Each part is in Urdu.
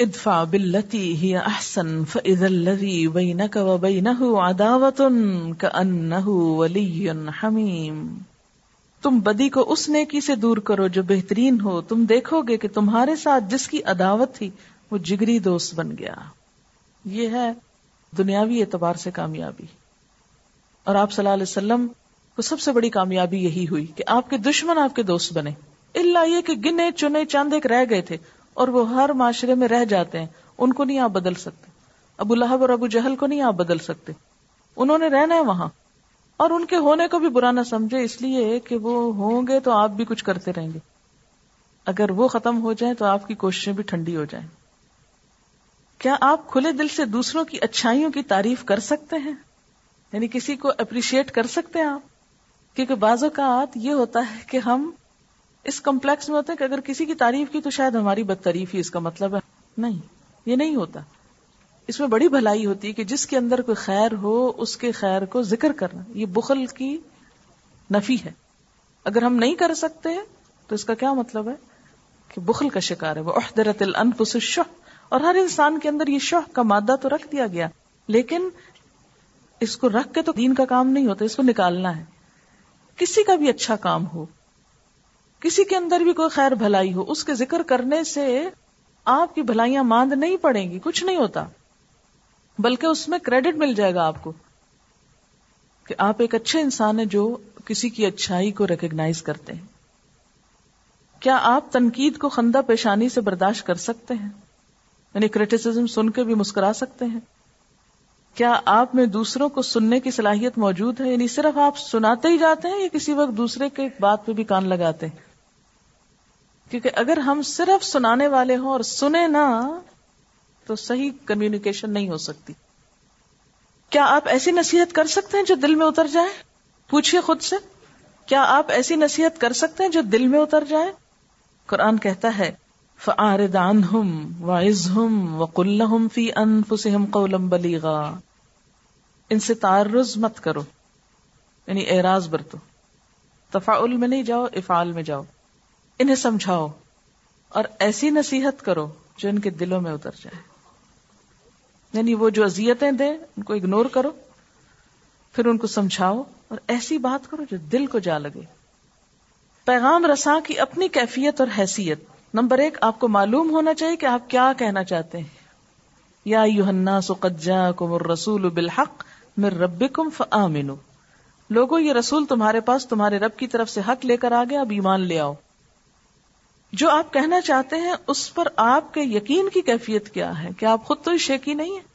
ادفع باللتی ہی احسن فاذا الذي بينك وبينه عداوة كأنه ولي حمیم۔ تم بدی کو اس نیکی سے دور کرو جو بہترین ہو۔ تم دیکھو گے کہ تمہارے ساتھ جس کی عداوت تھی وہ جگری دوست بن گیا۔ یہ ہے دنیاوی اعتبار سے کامیابی۔ اور آپ صلی اللہ علیہ وسلم کو سب سے بڑی کامیابی یہی ہوئی کہ آپ کے دشمن آپ کے دوست بنے۔ اللہ یہ کہ گنے، چنے، چاند ایک رہ گئے تھے۔ اور وہ ہر معاشرے میں رہ جاتے ہیں، ان کو نہیں آپ بدل سکتے۔ ابو لہب اور ابو جہل کو نہیں آپ بدل سکتے۔ انہوں نے رہنا ہے وہاں۔ اور ان کے ہونے کو بھی برا نہ سمجھے، اس لیے کہ وہ ہوں گے تو آپ بھی کچھ کرتے رہیں گے۔ اگر وہ ختم ہو جائیں تو آپ کی کوششیں بھی ٹھنڈی ہو جائیں۔ کیا آپ کھلے دل سے دوسروں کی اچھائیوں کی تعریف کر سکتے ہیں؟ یعنی کسی کو اپریشیٹ کر سکتے ہیں آپ؟ کیونکہ بعض اوقات یہ ہوتا ہے کہ ہم اس کمپلیکس میں ہوتا ہے کہ اگر کسی کی تعریف کی تو شاید ہماری بد تعریف ہی اس کا مطلب ہے۔ نہیں، یہ نہیں ہوتا۔ اس میں بڑی بھلائی ہوتی ہے کہ جس کے اندر کوئی خیر ہو، اس کے خیر کو ذکر کرنا۔ یہ بخل کی نفی ہے۔ اگر ہم نہیں کر سکتے، تو اس کا کیا مطلب ہے؟ کہ بخل کا شکار ہے۔ وہ احدرت الانفس الشح۔ اور ہر انسان کے اندر یہ شہ کا مادہ تو رکھ دیا گیا۔ لیکن اس کو رکھ کے تو دین کا کام نہیں ہوتا، اس کو نکالنا ہے۔ کسی کا بھی اچھا کام ہو کسی کے اندر بھی کوئی خیر بھلائی ہو، اس کے ذکر کرنے سے آپ کی بھلائیاں ماند نہیں پڑیں گی، کچھ نہیں ہوتا۔ بلکہ اس میں کریڈٹ مل جائے گا آپ کو کہ آپ ایک اچھے انسان ہیں جو کسی کی اچھائی کو ریکگنائز کرتے ہیں۔ کیا آپ تنقید کو خندہ پیشانی سے برداشت کر سکتے ہیں؟ یعنی کریٹیسم سن کے بھی مسکرا سکتے ہیں۔ کیا آپ میں دوسروں کو سننے کی صلاحیت موجود ہے؟ یعنی صرف آپ سناتے ہی جاتے ہیں یا کسی وقت دوسرے کے بات پہ بھی کان لگاتے ہیں؟ کیونکہ اگر ہم صرف سنانے والے ہوں اور سنے نہ، تو صحیح کمیونیکیشن نہیں ہو سکتی۔ کیا آپ ایسی نصیحت کر سکتے ہیں جو دل میں اتر جائے؟ پوچھئے خود سے۔ کیا آپ ایسی نصیحت کر سکتے ہیں جو دل میں اتر جائے؟ قرآن کہتا ہے فعارد عنہم وعزہم وقلہم فی انفسہم قولا بلیغا ان سے تعرض مت کرو یعنی اعراض برتو۔ تفاعل میں نہیں جاؤ، افعال میں جاؤ۔ انہیں سمجھاؤ اور ایسی نصیحت کرو جو ان کے دلوں میں اتر جائے۔ یعنی وہ جو اذیتیں دیں، ان کو اگنور کرو، پھر ان کو سمجھاؤ اور ایسی بات کرو جو دل کو جا لگے۔ پیغام رساں کی اپنی کیفیت اور حیثیت۔ نمبر ایک، آپ کو معلوم ہونا چاہیے کہ آپ کیا کہنا چاہتے ہیں۔ یا یوحنا سقجا کم رسول بالحق مر رب کم فمین لوگوں یہ رسول تمہارے پاس تمہارے رب کی طرف سے حق لے کر آ گیا اب ایمان لے آؤ۔ جو آپ کہنا چاہتے ہیں، اس پر آپ کے یقین کی کیفیت کیا ہے؟ کہ آپ خود تو شیکی نہیں ہے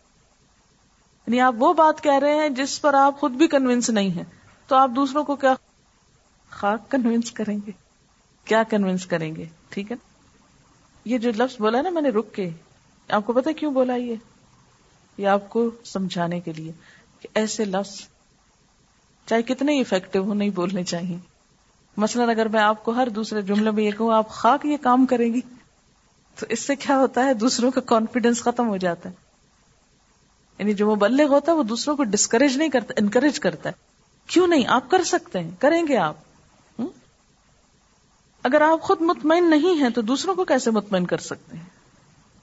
یعنی آپ وہ بات کہہ رہے ہیں جس پر آپ خود بھی کنوینس نہیں ہیں۔ تو آپ دوسروں کو کیا خاک کنوینس کریں گے؟ کیا کنوینس کریں گے؟ ٹھیک ہے یہ جو لفظ بولا نا میں نے رک کے، آپ کو پتا کیوں بولا یہ؟ یہ آپ کو سمجھانے کے لیے کہ ایسے لفظ، چاہے کتنے افیکٹو ہو نہیں بولنے چاہیے۔ مثلاً اگر میں آپ کو ہر دوسرے جملے میں یہ کہوں، آپ خاک یہ کام کریں گی، تو اس سے کیا ہوتا ہے؟ دوسروں کا کانفیڈینس ختم ہو جاتا ہے۔ یعنی جو مبلغ ہوتا ہے، وہ دوسروں کو ڈسکریج نہیں کرتا انکریج کرتا ہے۔ کیوں نہیں؟ آپ کر سکتے ہیں، کریں گے آپ۔ اگر آپ خود مطمئن نہیں ہیں، تو دوسروں کو کیسے مطمئن کر سکتے ہیں؟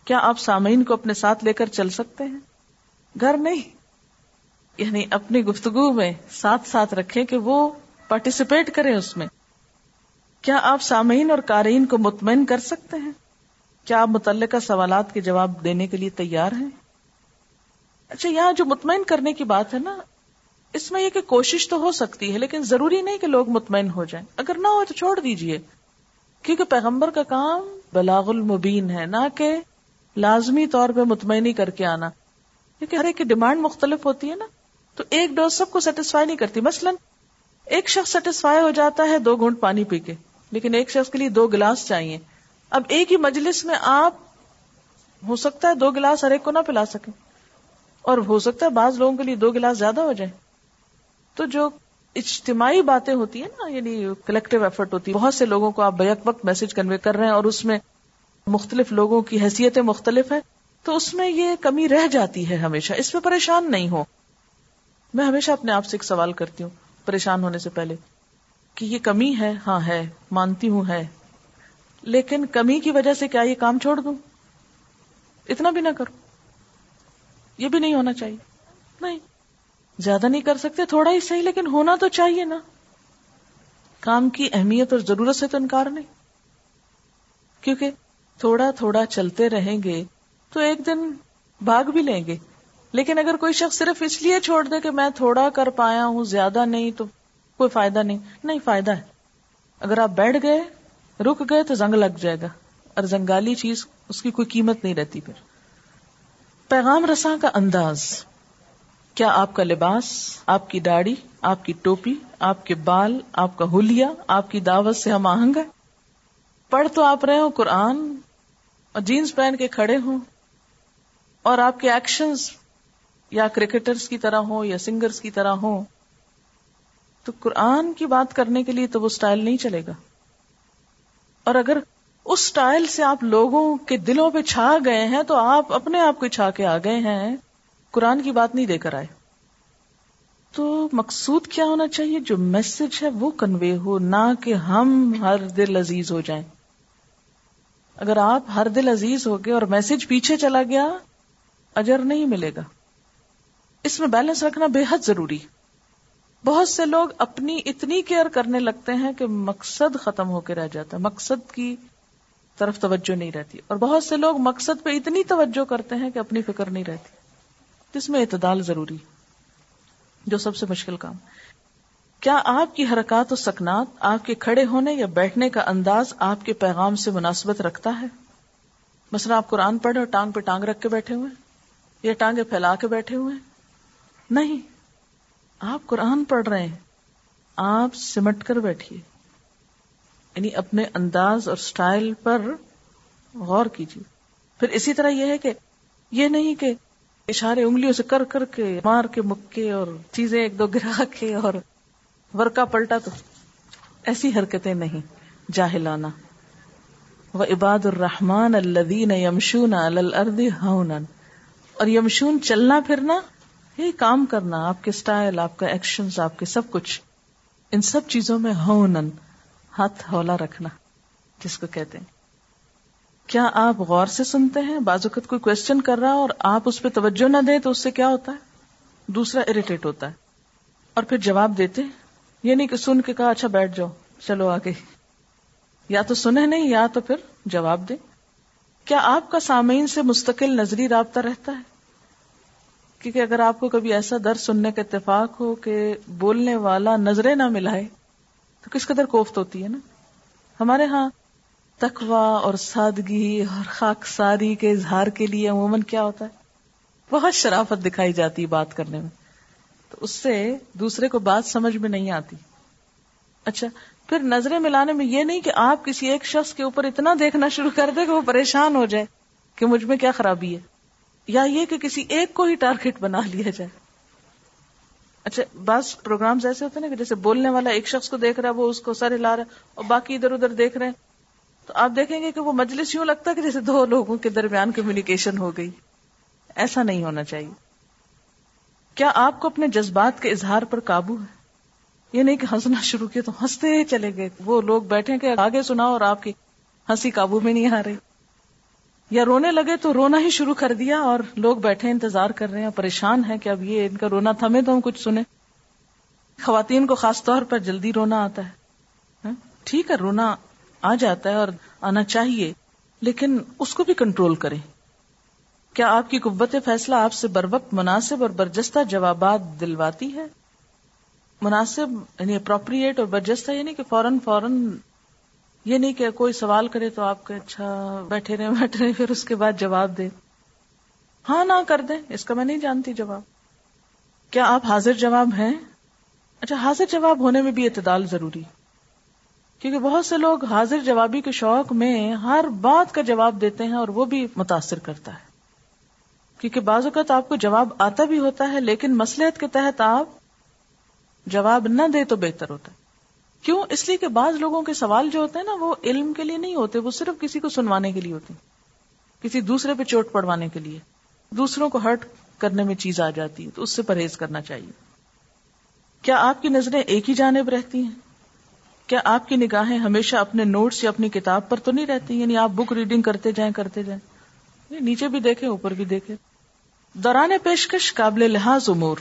کیا آپ سامعین کو اپنے ساتھ لے کر چل سکتے ہیں؟ گھر نہیں۔ یعنی اپنی گفتگو میں ساتھ ساتھ رکھیں کہ وہ پارٹیسپیٹ کریں اس میں۔ کیا آپ سامعین اور قارئین کو مطمئن کر سکتے ہیں؟ کیا آپ متعلقہ سوالات کے جواب دینے کے لیے تیار ہیں؟ اچھا یہاں جو مطمئن کرنے کی بات ہے نا، اس میں یہ کہ کوشش تو ہو سکتی ہے، لیکن ضروری نہیں کہ لوگ مطمئن ہو جائیں۔ اگر نہ ہو تو چھوڑ دیجیے، کیونکہ پیغمبر کا کام بلاغ المبین ہے، نہ کہ لازمی طور پہ مطمئن کر کے آنا۔ کیونکہ ہر ایک کی ڈیمانڈ مختلف ہوتی ہے نا، تو ایک ڈوز سب کو سیٹسفائی نہیں کرتی۔ مثلا، ایک شخص سیٹسفائی ہو جاتا ہے، دو گھونٹ پانی پی کے۔ لیکن ایک شخص کے لیے دو گلاس چاہیے۔ اب ایک ہی مجلس میں آپ، ہو سکتا ہے دو گلاس ہر ایک کو نہ پلا سکیں۔ اور ہو سکتا ہے بعض لوگوں کے لیے دو گلاس زیادہ ہو جائے تو جو اجتماعی باتیں ہوتی ہیں نا یعنی کلیکٹو ایفرٹ ہوتی ہے۔ بہت سے لوگوں کو آپ بیک وقت میسج کنوے کر رہے ہیں اور اس میں مختلف لوگوں کی حیثیتیں مختلف ہیں۔ تو اس میں یہ کمی رہ جاتی ہے ہمیشہ۔ اس میں پریشان نہیں ہو میں ہمیشہ اپنے آپ سے ایک سوال کرتی ہوں، پریشان ہونے سے پہلے۔ کہ یہ کمی ہے ہاں ہے، مانتی ہوں ہے۔ لیکن کمی کی وجہ سے کیا یہ کام چھوڑ دوں؟ اتنا بھی نہ کرو یہ بھی نہیں ہونا چاہیے۔ نہیں۔ زیادہ نہیں کر سکتے، تھوڑا ہی صحیح، لیکن ہونا تو چاہیے نا۔ کام کی اہمیت اور ضرورت سے تو انکار نہیں۔ کیونکہ تھوڑا تھوڑا چلتے رہیں گے تو ایک دن بھاگ بھی لیں گے۔ لیکن اگر کوئی شخص صرف اس لیے چھوڑ دے کہ میں تھوڑا کر پایا ہوں، زیادہ نہیں، تو کوئی فائدہ نہیں۔ نہیں، فائدہ ہے۔ اگر آپ بیٹھ گئے، رک گئے تو زنگ لگ جائے گا۔ اور زنگالی چیز، اس کی کوئی قیمت نہیں رہتی پھر۔ پیغام رساں کا انداز۔ کیا آپ کا لباس، آپ کی داڑھی، آپ کی ٹوپی، آپ کے بال، آپ کا ہولیا آپ کی دعوت سے ہم آہنگ ہے پڑھ تو آپ رہے ہو قرآن اور جینس پہن کے کھڑے ہوں۔ اور آپ کے ایکشنز یا کرکٹرز کی طرح ہو یا سنگرز کی طرح ہو تو قرآن کی بات کرنے کے لیے تو وہ سٹائل نہیں چلے گا۔ اور اگر اس سٹائل سے آپ لوگوں کے دلوں پہ چھا گئے ہیں تو آپ اپنے آپ کو چھا کے آ گئے ہیں۔ قرآن کی بات نہیں دے کر آئے۔ تو مقصود کیا ہونا چاہیے؟ جو میسج ہے وہ کنوے ہو، نہ کہ ہم ہر دل عزیز ہو جائیں۔ اگر آپ ہر دل عزیز ہو گئے اور میسج پیچھے چلا گیا، اجر نہیں ملے گا۔ اس میں بیلنس رکھنا بے حد ضروری۔ بہت سے لوگ اپنی اتنی کیئر کرنے لگتے ہیں کہ مقصد ختم ہو کے رہ جاتا ہے، مقصد کی طرف توجہ نہیں رہتی۔ اور بہت سے لوگ مقصد پہ اتنی توجہ کرتے ہیں کہ اپنی فکر نہیں رہتی۔ جس میں اعتدال ضروری جو سب سے مشکل کام۔ کیا آپ کی حرکات و سکنات آپ کے کھڑے ہونے یا بیٹھنے کا انداز آپ کے پیغام سے مناسبت رکھتا ہے؟ مثلا آپ قرآن پڑھے اور ٹانگ پہ ٹانگ رکھ کے بیٹھے ہوئے یا ٹانگیں پھیلا کے بیٹھے ہوئے نہیں۔ آپ قرآن پڑھ رہے ہیں، آپ سمٹ کر بیٹھیے۔ یعنی اپنے انداز اور سٹائل پر غور کیجیے۔ پھر اسی طرح یہ ہے کہ یہ نہیں کہ اشارے انگلیوں سے کر کر کے، مار کے، مکے اور چیزیں ایک دو گرا کے اور ورکا پلٹا تو ایسی حرکتیں نہیں جاہلانا وہ عباد الرحمان الدین یمشون الرد ہونن اور یمشون چلنا پھرنا یہ کام کرنا، آپ کے سٹائل آپ کا ایکشن آپ کے سب کچھ، ان سب چیزوں میں ہونن، ہاتھ ہولا رکھنا، جس کو کہتے ہیں۔ کیا آپ غور سے سنتے ہیں؟ بعض اوقات کوئی کوشچن کر رہا اور آپ اس پہ توجہ نہ دیں تو اس سے کیا ہوتا ہے؟ دوسرا اریٹیٹ ہوتا ہے۔ اور پھر جواب دیتے یہ نہیں کہ سن کے کہا اچھا بیٹھ جاؤ، چلو آگے۔ یا تو سنے نہیں، یا تو پھر جواب دے کیا آپ کا سامعین سے مستقل نظری رابطہ رہتا ہے؟ کیونکہ اگر آپ کو کبھی ایسا درد سننے کا اتفاق ہو کہ بولنے والا نظریں نہ ملائے، تو کس قدر کوفت ہوتی ہے نا؟ ہمارے ہاں تکوا اور سادگی اور خاک ساری کے اظہار کے لیے عموماً کیا ہوتا ہے؟ بہت شرافت دکھائی جاتی بات کرنے میں۔ تو اس سے دوسرے کو بات سمجھ میں نہیں آتی۔ اچھا پھر نظریں ملانے میں یہ نہیں کہ آپ کسی ایک شخص کے اوپر اتنا دیکھنا شروع کر دے کہ وہ پریشان ہو جائے کہ مجھ میں کیا خرابی ہے۔ یا یہ کہ کسی ایک کو ہی ٹارگیٹ بنا لیا جائے۔ اچھا بعض پروگرامز ایسے ہوتے ہیں نا کہ جیسے بولنے والا ایک شخص کو دیکھ رہا ہے، وہ اس کو سر ہلا رہا ہے اور باقی ادھر ادھر دیکھ رہے ہیں۔ تو آپ دیکھیں گے کہ وہ مجلس یوں لگتا ہے کہ جیسے دو لوگوں کے درمیان کمیونیکیشن ہو گئی۔ ایسا نہیں ہونا چاہیے۔ کیا آپ کو اپنے جذبات کے اظہار پر قابو ہے؟ یہ نہیں کہ ہنسنا شروع کیا تو ہنستے چلے گئے۔ وہ لوگ بیٹھے کہ آگے سنا اور آپ کی ہنسی قابو میں نہیں آ رہی۔ یا رونے لگے تو رونا ہی شروع کر دیا اور لوگ بیٹھے انتظار کر رہے ہیں پریشان ہیں کہ اب یہ ان کا رونا تھمے تو ہم کچھ سنیں۔ خواتین کو خاص طور پر جلدی رونا آتا ہے۔ ہاں؟ ٹھیک ہے، رونا آ جاتا ہے اور آنا چاہیے، لیکن اس کو بھی کنٹرول کریں۔ کیا آپ کی قوت فیصلہ آپ سے بر وقت مناسب اور برجستہ جوابات دلواتی ہے؟ مناسب یعنی اپروپریٹ اور برجستہ یعنی کہ فوراً فوراً یہ نہیں کہ کوئی سوال کرے تو آپ کے اچھا بیٹھے رہے بیٹھے رہے، پھر اس کے بعد جواب دے۔ ہاں نہ کر دیں، اس کا میں نہیں جانتی جواب۔ کیا آپ حاضر جواب ہیں؟ اچھا حاضر جواب ہونے میں بھی اعتدال ضروری۔ کیونکہ بہت سے لوگ حاضر جوابی کے شوق میں ہر بات کا جواب دیتے ہیں اور وہ بھی متاثر کرتا ہے۔ کیونکہ بعض اوقات آپ کو جواب آتا بھی ہوتا ہے، لیکن مسلحت کے تحت آپ جواب نہ دے تو بہتر ہوتا ہے۔ کیوں؟ اس لیے کہ بعض لوگوں کے سوال جو ہوتے ہیں نا، وہ علم کے لیے نہیں ہوتے، وہ صرف کسی کو سنوانے کے لیے ہوتے کسی دوسرے پہ چوٹ پڑوانے کے لیے، دوسروں کو ہرٹ کرنے میں چیز آ جاتی ہے، تو اس سے پرہیز کرنا چاہیے۔ کیا آپ کی نظریں ایک ہی جانب رہتی ہیں؟ کیا آپ کی نگاہیں ہمیشہ اپنے نوٹس یا اپنی کتاب پر تو نہیں رہتی؟ یعنی آپ بک ریڈنگ کرتے جائیں کرتے جائیں۔ نیچے بھی دیکھے اوپر بھی دیکھے دوران پیشکش قابل لحاظ امور۔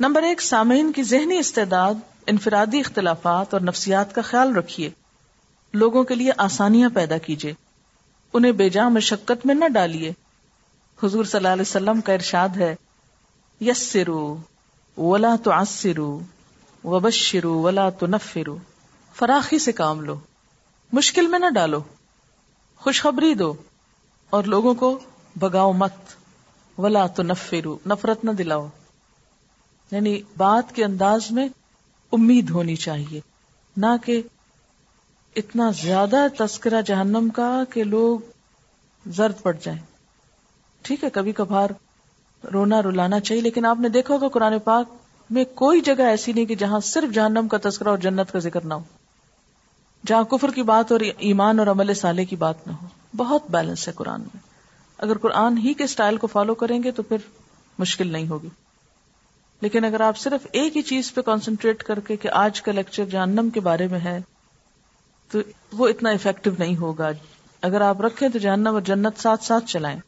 نمبر ایک، سامعین کی ذہنی استعداد انفرادی اختلافات اور نفسیات کا خیال رکھیے۔ لوگوں کے لیے آسانیاں پیدا کیجیے۔ انہیں بے جا مشقت میں نہ ڈالیے۔ حضور صلی اللہ علیہ وسلم کا ارشاد ہے یس سرو ولا تو آسرو وبشرو ولا تو نفرو فراخی سے کام لو، مشکل میں نہ ڈالو۔ خوشخبری دو اور لوگوں کو بگاؤ مت۔ ولا تو نفرو نفرت نہ دلاؤ۔ یعنی بات کے انداز میں امید ہونی چاہیے، نہ کہ اتنا زیادہ تذکرہ جہنم کا کہ لوگ زرد پڑ جائیں۔ ٹھیک ہے، کبھی کبھار رونا رلانا چاہیے، لیکن آپ نے دیکھا ہوگا قرآن پاک میں کوئی جگہ ایسی نہیں کہ جہاں صرف جہنم کا تذکرہ اور جنت کا ذکر نہ ہو۔ جہاں کفر کی بات اور ایمان اور عمل سالے کی بات نہ ہو۔ بہت بیلنس ہے قرآن میں۔ اگر قرآن ہی کے اسٹائل کو فالو کریں گے تو پھر مشکل نہیں ہوگی۔ لیکن اگر آپ صرف ایک ہی چیز پہ کانسنٹریٹ کر کے کہ آج کا لیکچر جہنم کے بارے میں ہے، تو وہ اتنا افیکٹو نہیں ہوگا۔ اگر آپ رکھیں تو جہنم اور جنت ساتھ ساتھ چلائیں۔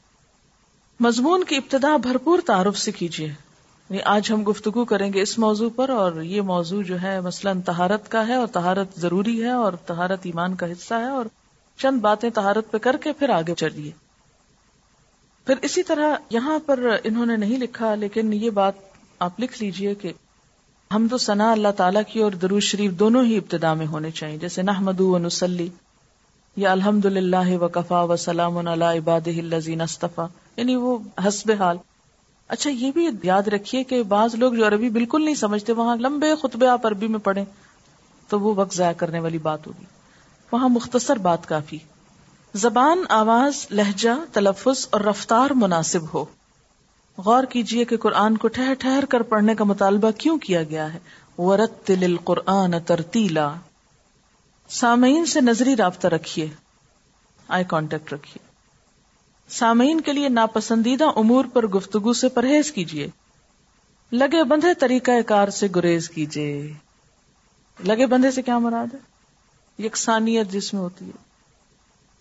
مضمون کی ابتدا بھرپور تعارف سے کیجیے۔ یعنی آج ہم گفتگو کریں گے اس موضوع پر اور یہ موضوع جو ہے مثلاً تہارت کا ہے اور تہارت ضروری ہے اور تہارت ایمان کا حصہ ہے اور چند باتیں تہارت پہ کر کے پھر آگے چلیے۔ پھر اسی طرح یہاں پر انہوں نے نہیں لکھا، لیکن یہ بات آپ لکھ لیجیے کہ ہم تو ثنا اللہ تعالیٰ کی اور درود شریف دونوں ہی ابتدا میں ہونے چاہیے۔ جیسے نحمد و نسلی یا الحمد للہ و کفا و سلام عباد استفا یعنی وہ حسب حال۔ اچھا یہ بھی یاد رکھیے کہ بعض لوگ جو عربی بالکل نہیں سمجھتے، وہاں لمبے خطبے آپ عربی میں پڑھیں تو وہ وقت ضائع کرنے والی بات ہوگی۔ وہاں مختصر بات کافی۔ زبان، آواز، لہجہ، تلفظ اور رفتار مناسب ہو۔ غور کیجیے کہ قرآن کو ٹھہر ٹھہر کر پڑھنے کا مطالبہ کیوں کیا گیا ہے؟ ورت قرآن ترتیلا سامعین سے نظری رابطہ رکھیے۔ آئی کانٹیکٹ رکھیے۔ سامعین کے لیے ناپسندیدہ امور پر گفتگو سے پرہیز کیجیے لگے بندھے طریقہ کار سے گریز کیجیے لگے بندھے سے کیا مراد ہے؟ یکسانیت جس میں ہوتی ہے۔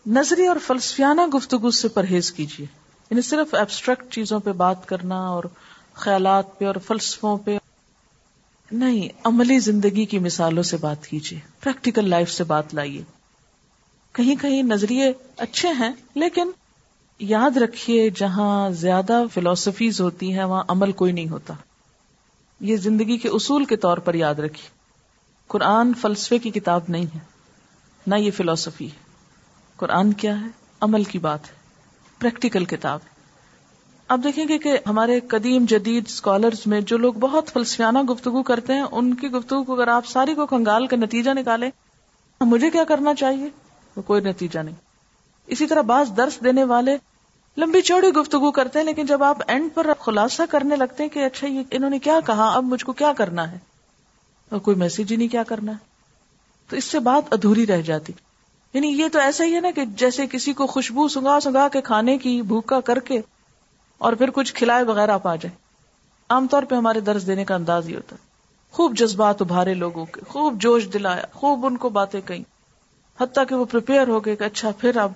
نظری اور فلسفیانہ گفتگو سے پرہیز کیجیے یعنی صرف ایبسٹریکٹ چیزوں پہ بات کرنا اور خیالات پہ اور فلسفوں پہ۔ نہیں، عملی زندگی کی مثالوں سے بات کیجیے پریکٹیکل لائف سے بات لائیے۔ کہیں کہیں نظریے اچھے ہیں، لیکن یاد رکھیے جہاں زیادہ فلسفیز ہوتی ہیں، وہاں عمل کوئی نہیں ہوتا۔ یہ زندگی کے اصول کے طور پر یاد رکھیے۔ قرآن فلسفے کی کتاب نہیں ہے، نہ یہ فلسفی ہے۔ قرآن کیا ہے؟ عمل کی بات ہے۔ پریکٹیکل کتاب اب دیکھیں گے کہ ہمارے قدیم جدید اسکالرس میں جو لوگ بہت فلسفیانہ گفتگو کرتے ہیں، ان کی گفتگو کو اگر آپ ساری کو کنگال کا نتیجہ نکالیں مجھے کیا کرنا چاہیے؟ وہ کوئی نتیجہ نہیں۔ اسی طرح بعض درس دینے والے لمبی چوڑی گفتگو کرتے ہیں، لیکن جب آپ اینڈ پر خلاصہ کرنے لگتے ہیں کہ اچھا یہ انہوں نے کیا کہا، اب مجھ کو کیا کرنا ہے؟ اور کوئی میسج ہی نہیں کیا کرنا۔ ہے تو اس سے بات ادھوری رہ جاتی۔ یعنی یہ تو ایسا ہی ہے نا کہ جیسے کسی کو خوشبو سنگا سنگا کے کھانے کی بھوکا کر کے اور پھر کچھ کھلائے وغیرہ آپ آ جائے عام طور پہ ہمارے درس دینے کا انداز ہی ہوتا ہے۔ خوب جذبات ابھارے لوگوں کے، خوب جوش دلایا، خوب ان کو باتیں کہیں۔ حتیٰ کہ وہ پریپیئر ہو گئے کہ اچھا پھر اب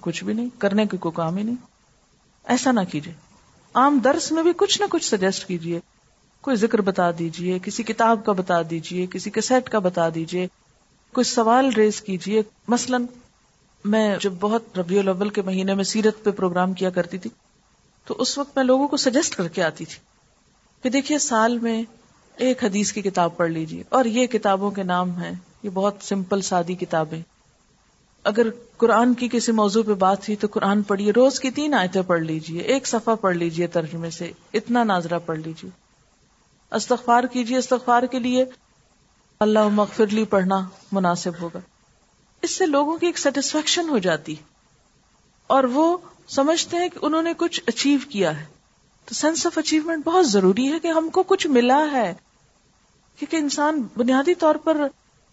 کچھ بھی نہیں، کرنے کی کوئی کام ہی نہیں۔ ایسا نہ کیجیے عام درس میں بھی کچھ نہ کچھ سجیسٹ کیجیے کوئی ذکر بتا دیجیے کسی کتاب کا بتا دیجیے کسی کے سیٹ کا بتا دیجیے کوئی سوال ریز کیجیے مثلا میں جب بہت ربیع الاول کے مہینے میں سیرت پہ پروگرام کیا کرتی تھی، تو اس وقت میں لوگوں کو سجیسٹ کر کے آتی تھی کہ دیکھیے سال میں ایک حدیث کی کتاب پڑھ لیجیے اور یہ کتابوں کے نام ہیں، یہ بہت سمپل سادی کتابیں۔ اگر قرآن کی کسی موضوع پہ بات ہوئی تو قرآن پڑھیے، روز کی تین آیتیں پڑھ لیجیے ایک صفحہ پڑھ لیجیے ترجمے سے، اتنا ناظرہ پڑھ لیجیے استغفار کیجیے استغفار کے لیے اللہ مغفرلی پڑھنا مناسب ہوگا۔ اس سے لوگوں کی ایک سیٹسفیکشن ہو جاتی۔ اور وہ سمجھتے ہیں کہ انہوں نے کچھ اچیو کیا ہے۔ تو سینس آف اچیومنٹ بہت ضروری ہے کہ ہم کو کچھ ملا ہے۔ کیونکہ انسان بنیادی طور پر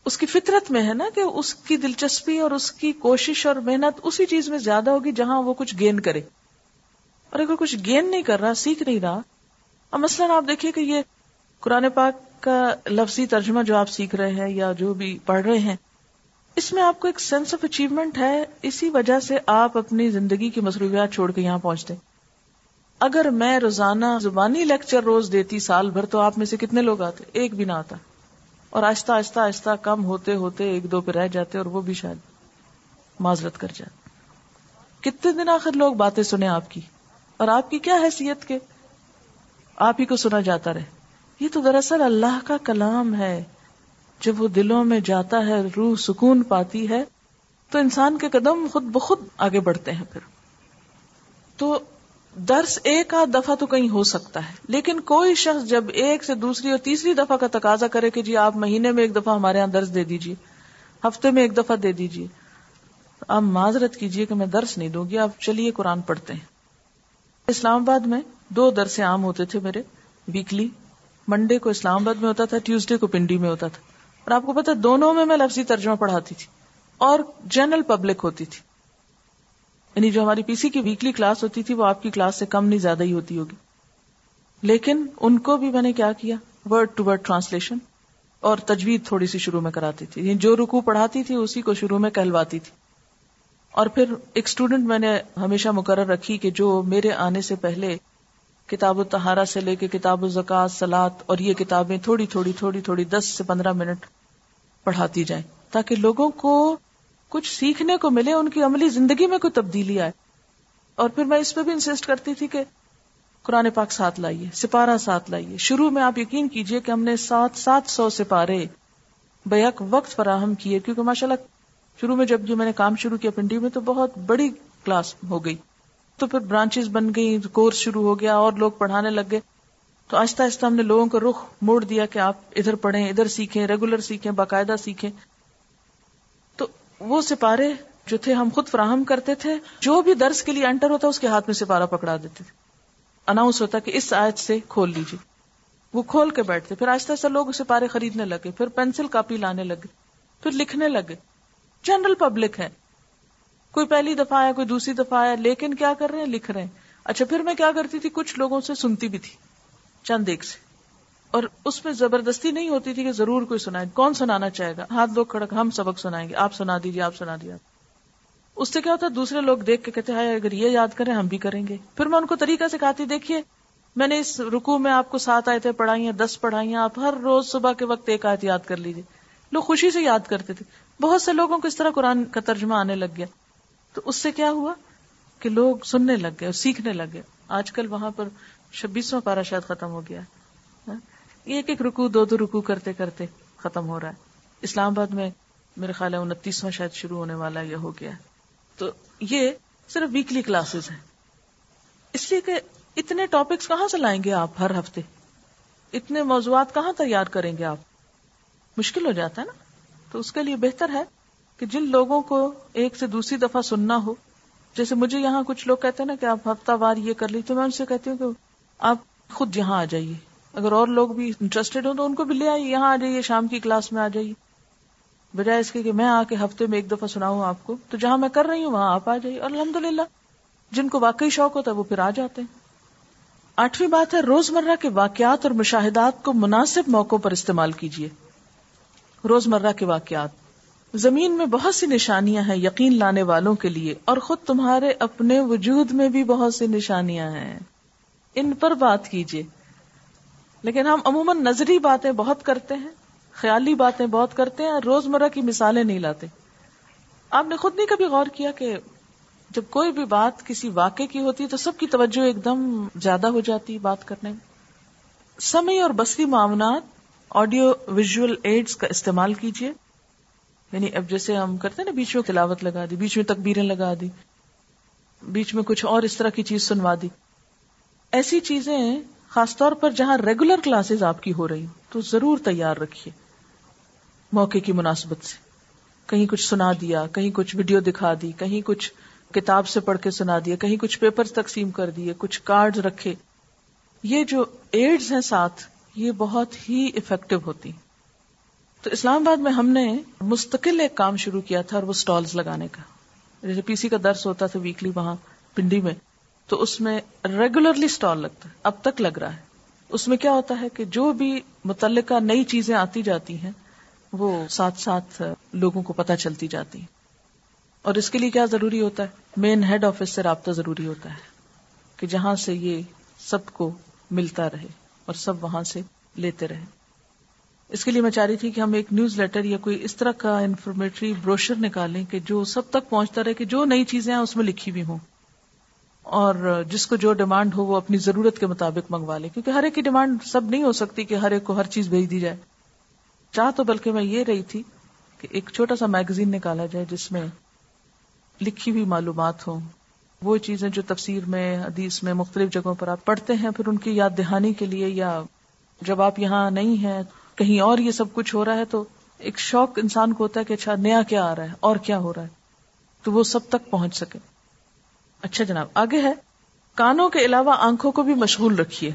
اس کی فطرت میں ہے نا کہ اس کی دلچسپی اور اس کی کوشش اور محنت اسی چیز میں زیادہ ہوگی جہاں وہ کچھ گین کرے۔ اور اگر کچھ گین نہیں کر رہا، سیکھ نہیں رہا، اب مثلاً آپ دیکھیے کہ یہ قرآن پاک کا لفظی ترجمہ جو آپ سیکھ رہے ہیں یا جو بھی پڑھ رہے ہیں، اس میں آپ کو ایک سینس آف اچیومنٹ ہے، اسی وجہ سے آپ اپنی زندگی کی مصروفیات چھوڑ کے یہاں پہنچتے اگر میں روزانہ زبانی لیکچر روز دیتی سال بھر، تو آپ میں سے کتنے لوگ آتے؟ ایک بھی نہ آتا۔ اور آہستہ آہستہ آہستہ کم ہوتے ہوتے ایک دو پہ رہ جاتے اور وہ بھی شاید معذرت کر جاتے۔ کتنے دن آخر لوگ باتیں سنے آپ کی؟ اور آپ کی کیا حیثیت کے؟ آپ ہی کو سنا جاتا رہے۔ یہ تو دراصل اللہ کا کلام ہے۔ جب وہ دلوں میں جاتا ہے، روح سکون پاتی ہے، تو انسان کے قدم خود بخود آگے بڑھتے ہیں پھر۔ تو درس ایک آدھ دفعہ تو کہیں ہو سکتا ہے، لیکن کوئی شخص جب ایک سے دوسری اور تیسری دفعہ کا تقاضا کرے کہ جی آپ مہینے میں ایک دفعہ ہمارے یہاں درس دے دیجیے، ہفتے میں ایک دفعہ دے دیجیے آپ معذرت کیجیے کہ میں درس نہیں دوں گی، آپ چلیے قرآن پڑھتے ہیں۔ اسلام آباد میں دو درس عام ہوتے تھے میرے، ویکلی منڈے کو اسلام آباد میں ہوتا تھا، ٹیوزڈے کو پنڈی میں ہوتا تھا۔ اور آپ کو پتا دونوں میں میں لفظی ترجمہ پڑھاتی تھی۔ اور جنرل پبلک ہوتی تھی۔ یعنی جو ہماری پی سی کی ویکلی کلاس ہوتی تھی، وہ آپ کی کلاس سے کم نہیں، زیادہ ہی ہوتی ہوگی۔ لیکن ان کو بھی میں نے کیا کیا؟ ورڈ ٹو ورڈ ٹرانسلیشن اور تجوید تھوڑی سی شروع میں کراتی تھی۔ یعنی جو رکو پڑھاتی تھی، اسی کو شروع میں کہلواتی تھی۔ اور پھر ایک اسٹوڈنٹ میں نے ہمیشہ مقرر رکھی کہ جو میرے آنے سے پہلے کتاب و تہارا سے لے کے کتاب و سلاد اور یہ کتابیں تھوڑی تھوڑی تھوڑی تھوڑی دس سے پندرہ منٹ پڑھاتی جائیں تاکہ لوگوں کو کچھ سیکھنے کو ملے، ان کی عملی زندگی میں کوئی تبدیلی آئے۔ اور پھر میں اس پہ بھی انسسٹ کرتی تھی کہ قرآن پاک ساتھ لائیے، سپارہ ساتھ لائیے۔ شروع میں آپ یقین کیجیے کہ ہم نے سات سات سو سپارے بیک وقت فراہم کیے، کیونکہ ماشاء اللہ شروع میں جب جو میں نے کام شروع کیا پنڈی میں تو بہت بڑی کلاس ہو گئی۔ تو پھر برانچز بن گئی کورس شروع ہو گیا، اور لوگ پڑھانے لگ گئے۔ تو آہستہ آہستہ ہم نے لوگوں کو رخ موڑ دیا کہ آپ ادھر پڑھیں، ادھر سیکھیں ریگولر سیکھیں، باقاعدہ سیکھیں۔ تو وہ سپارے جو تھے، ہم خود فراہم کرتے تھے۔ جو بھی درس کے لیے انٹر ہوتا، اس کے ہاتھ میں سپارہ پکڑا دیتے تھے۔ اناؤنس ہوتا کہ اس آیت سے کھول لیجیے وہ کھول کے بیٹھتے۔ پھر آہستہ آہستہ لوگ سپارے خریدنے لگے۔ پھر پینسل کاپی لانے لگے۔ پھر لکھنے لگے۔ جنرل پبلک ہے۔ کوئی پہلی دفعہ آیا کوئی دوسری دفعہ آیا لیکن کیا کر رہے ہیں؟ لکھ رہے ہیں۔ اچھا پھر میں کیا کرتی تھی؟ کچھ لوگوں سے سنتی بھی تھی، چند ایک سے۔ اور اس میں زبردستی نہیں ہوتی تھی کہ ضرور کوئی سنائے۔ کون سنانا چاہے گا؟ ہاتھ لوگ کھڑک، ہم سبق سنائیں گے۔ آپ سنا دیجیے آپ سنا دیا اس سے کیا ہوتا ہے؟ دوسرے لوگ دیکھ کے کہتے ہیں اگر یہ یاد کریں، ہم بھی کریں گے۔ پھر میں ان کو طریقہ سے کہتی دیکھیے، میں نے اس رکو میں آپ کو سات آئے تھے پڑھائی ہیں دس پڑھائی ہیں آپ ہر روز صبح کے وقت ایک آیت یاد کر لیجیے لوگ خوشی سے یاد کرتے تھے۔ بہت سے لوگوں کو اس طرح قرآن کا ترجمہ آنے لگ گیا۔ تو اس سے کیا ہوا کہ لوگ سننے لگ گئے اور سیکھنے لگ گئے۔ آج کل وہاں پر چھبیسواں پارا شاید ختم ہو گیا ہاں؟ ایک ایک رکو دو دو رکو کرتے کرتے ختم ہو رہا ہے۔ اسلام آباد میں میرے خیال ہے انتیسواں شاید شروع ہونے والا یہ ہو گیا تو یہ صرف ویکلی کلاسز ہیں۔ اس لیے کہ اتنے ٹاپکس کہاں سے لائیں گے آپ ہر ہفتے؟ اتنے موضوعات کہاں تیار کریں گے آپ؟ مشکل ہو جاتا ہے نا؟ تو اس کے لیے بہتر ہے کہ جن لوگوں کو ایک سے دوسری دفعہ سننا ہو، جیسے مجھے یہاں کچھ لوگ کہتے ہیں نا کہ آپ ہفتہ وار یہ کر لی، تو میں ان سے کہتی ہوں کہ آپ خود یہاں آ جائیے۔ اگر اور لوگ بھی انٹرسٹیڈ ہوں تو ان کو بھی لے آئیے، یہاں آ جائیے، شام کی کلاس میں آ جائیے۔ بجائے اس کے کہ میں آ کے ہفتے میں ایک دفعہ سناؤں آپ کو، تو جہاں میں کر رہی ہوں وہاں آپ آ جائیے۔ اور الحمد للہ جن کو واقعی شوق ہوتا ہے وہ پھر آ جاتے ہیں۔ آٹھویں بات ہے، روزمرہ کے واقعات اور مشاہدات کو مناسب موقعوں پر استعمال کیجیے۔ روزمرہ کے واقعات۔ زمین میں بہت سی نشانیاں ہیں یقین لانے والوں کے لیے، اور خود تمہارے اپنے وجود میں بھی بہت سی نشانیاں ہیں۔ ان پر بات کیجیے لیکن ہم عموماً نظری باتیں بہت کرتے ہیں، خیالی باتیں بہت کرتے ہیں روز مرہ کی مثالیں نہیں لاتے۔ آپ نے خود نہیں کبھی غور کیا کہ جب کوئی بھی بات کسی واقع کی ہوتی ہے تو سب کی توجہ ایک دم زیادہ ہو جاتی بات کرنے میں۔ سمے اور بصری معاملات، آڈیو ویژل ایڈز کا استعمال کیجیے یعنی اب جیسے ہم کرتے ہیں نا بیچ میں تلاوت لگا دی، بیچ میں تکبیریں لگا دی، بیچ میں کچھ اور اس طرح کی چیز سنوا دی۔ ایسی چیزیں خاص طور پر جہاں ریگولر کلاسز آپ کی ہو رہی تو ضرور تیار رکھیے۔ موقع کی مناسبت سے۔ کہیں کچھ سنا دیا، کہیں کچھ ویڈیو دکھا دی، کہیں کچھ کتاب سے پڑھ کے سنا دیا، کہیں کچھ پیپر تقسیم کر دیے، کچھ کارڈ رکھے۔ یہ جو ایڈز ہیں ساتھ، یہ بہت ہی افیکٹو ہوتی تو اسلام آباد میں ہم نے مستقل ایک کام شروع کیا تھا اور وہ سٹالز لگانے کا۔ جیسے پی سی کا درس ہوتا تھا ویکلی وہاں پنڈی میں، تو اس میں ریگولرلی سٹال لگتا ہے۔ اب تک لگ رہا ہے۔ اس میں کیا ہوتا ہے کہ جو بھی متعلقہ نئی چیزیں آتی جاتی ہیں، وہ ساتھ ساتھ لوگوں کو پتہ چلتی جاتی ہیں۔ اور اس کے لیے کیا ضروری ہوتا ہے؟ مین ہیڈ آفس سے رابطہ ضروری ہوتا ہے کہ جہاں سے یہ سب کو ملتا رہے اور سب وہاں سے لیتے رہے۔ اس کے لیے میں چاہ رہی تھی کہ ہم ایک نیوز لیٹر یا کوئی اس طرح کا انفارمیٹری بروشر نکالیں کہ جو سب تک پہنچتا رہے کہ جو نئی چیزیں ہیں اس میں لکھی بھی ہوں اور جس کو جو ڈیمانڈ ہو وہ اپنی ضرورت کے مطابق منگوا لے کیونکہ ہر ایک کی ڈیمانڈ سب نہیں ہو سکتی کہ ہر ایک کو ہر چیز بھیج دی جائے۔ چاہ تو بلکہ میں یہ رہی تھی کہ ایک چھوٹا سا میگزین نکالا جائے جس میں لکھی ہوئی معلومات ہوں۔ وہ چیزیں جو تفسیر میں، حدیث میں مختلف جگہوں پر آپ پڑھتے ہیں، پھر ان کی یاد دہانی کے لیے یا جب آپ یہاں نہیں ہیں کہیں اور یہ سب کچھ ہو رہا ہے تو ایک شوق انسان کو ہوتا ہے کہ اچھا نیا کیا آ رہا ہے، اور کیا ہو رہا ہے؟ تو وہ سب تک پہنچ سکے۔ اچھا جناب، آگے ہے۔ کانوں کے علاوہ آنکھوں کو بھی مشغول رکھیے۔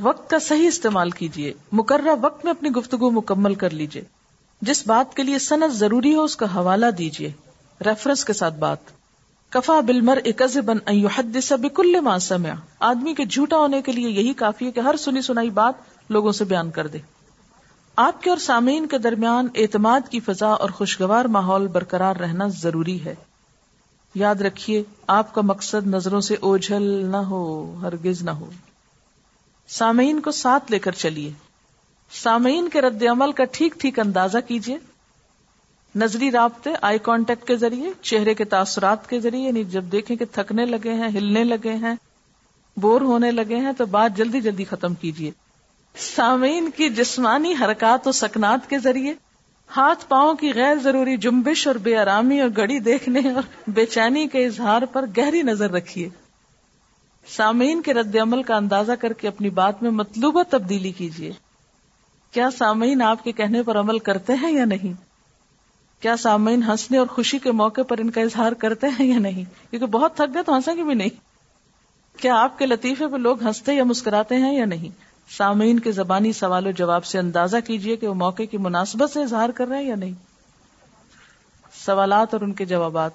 وقت کا صحیح استعمال کیجیے مقررہ وقت میں اپنی گفتگو مکمل کر لیجیے جس بات کے لیے صنعت ضروری ہو، اس کا حوالہ دیجیے ریفرنس کے ساتھ بات۔ کفا بلمر بن سب کل سمع۔ آدمی کے جھوٹا ہونے کے لیے یہی کافی ہے کہ ہر سنی سنائی بات لوگوں سے بیان کر دے۔ آپ کے اور سامعین کے درمیان اعتماد کی فضا اور خوشگوار ماحول برقرار رہنا ضروری ہے۔ یاد رکھیے، آپ کا مقصد نظروں سے اوجھل نہ ہو، ہرگز نہ ہو۔ سامعین کو ساتھ لے کر چلیے۔ سامعین کے رد عمل کا ٹھیک ٹھیک اندازہ کیجیے۔ نظری رابطے آئی کانٹیکٹ کے ذریعے، چہرے کے تاثرات کے ذریعے یعنی جب دیکھیں کہ تھکنے لگے ہیں، ہلنے لگے ہیں، بور ہونے لگے ہیں، تو بات جلدی جلدی ختم کیجیے۔ سامعین کی جسمانی حرکات و سکنات کے ذریعے، ہاتھ پاؤں کی غیر ضروری جنبش اور بے آرامی اور گڑی دیکھنے اور بے چینی کے اظہار پر گہری نظر رکھیے۔ سامعین کے رد عمل کا اندازہ کر کے اپنی بات میں مطلوبہ تبدیلی کیجیے۔ کیا سامعین آپ کے کہنے پر عمل کرتے ہیں یا نہیں؟ کیا سامعین ہنسنے اور خوشی کے موقع پر ان کا اظہار کرتے ہیں یا نہیں؟ کیونکہ بہت تھک گئے تو ہنسیں گے بھی نہیں۔ کیا آپ کے لطیفے پہ لوگ ہنستے یا مسکراتے ہیں یا نہیں؟ سامعین کے زبانی سوال و جواب سے اندازہ کیجیے کہ وہ موقع کی مناسبت سے اظہار کر رہے ہیں یا نہیں۔ سوالات اور ان کے جوابات۔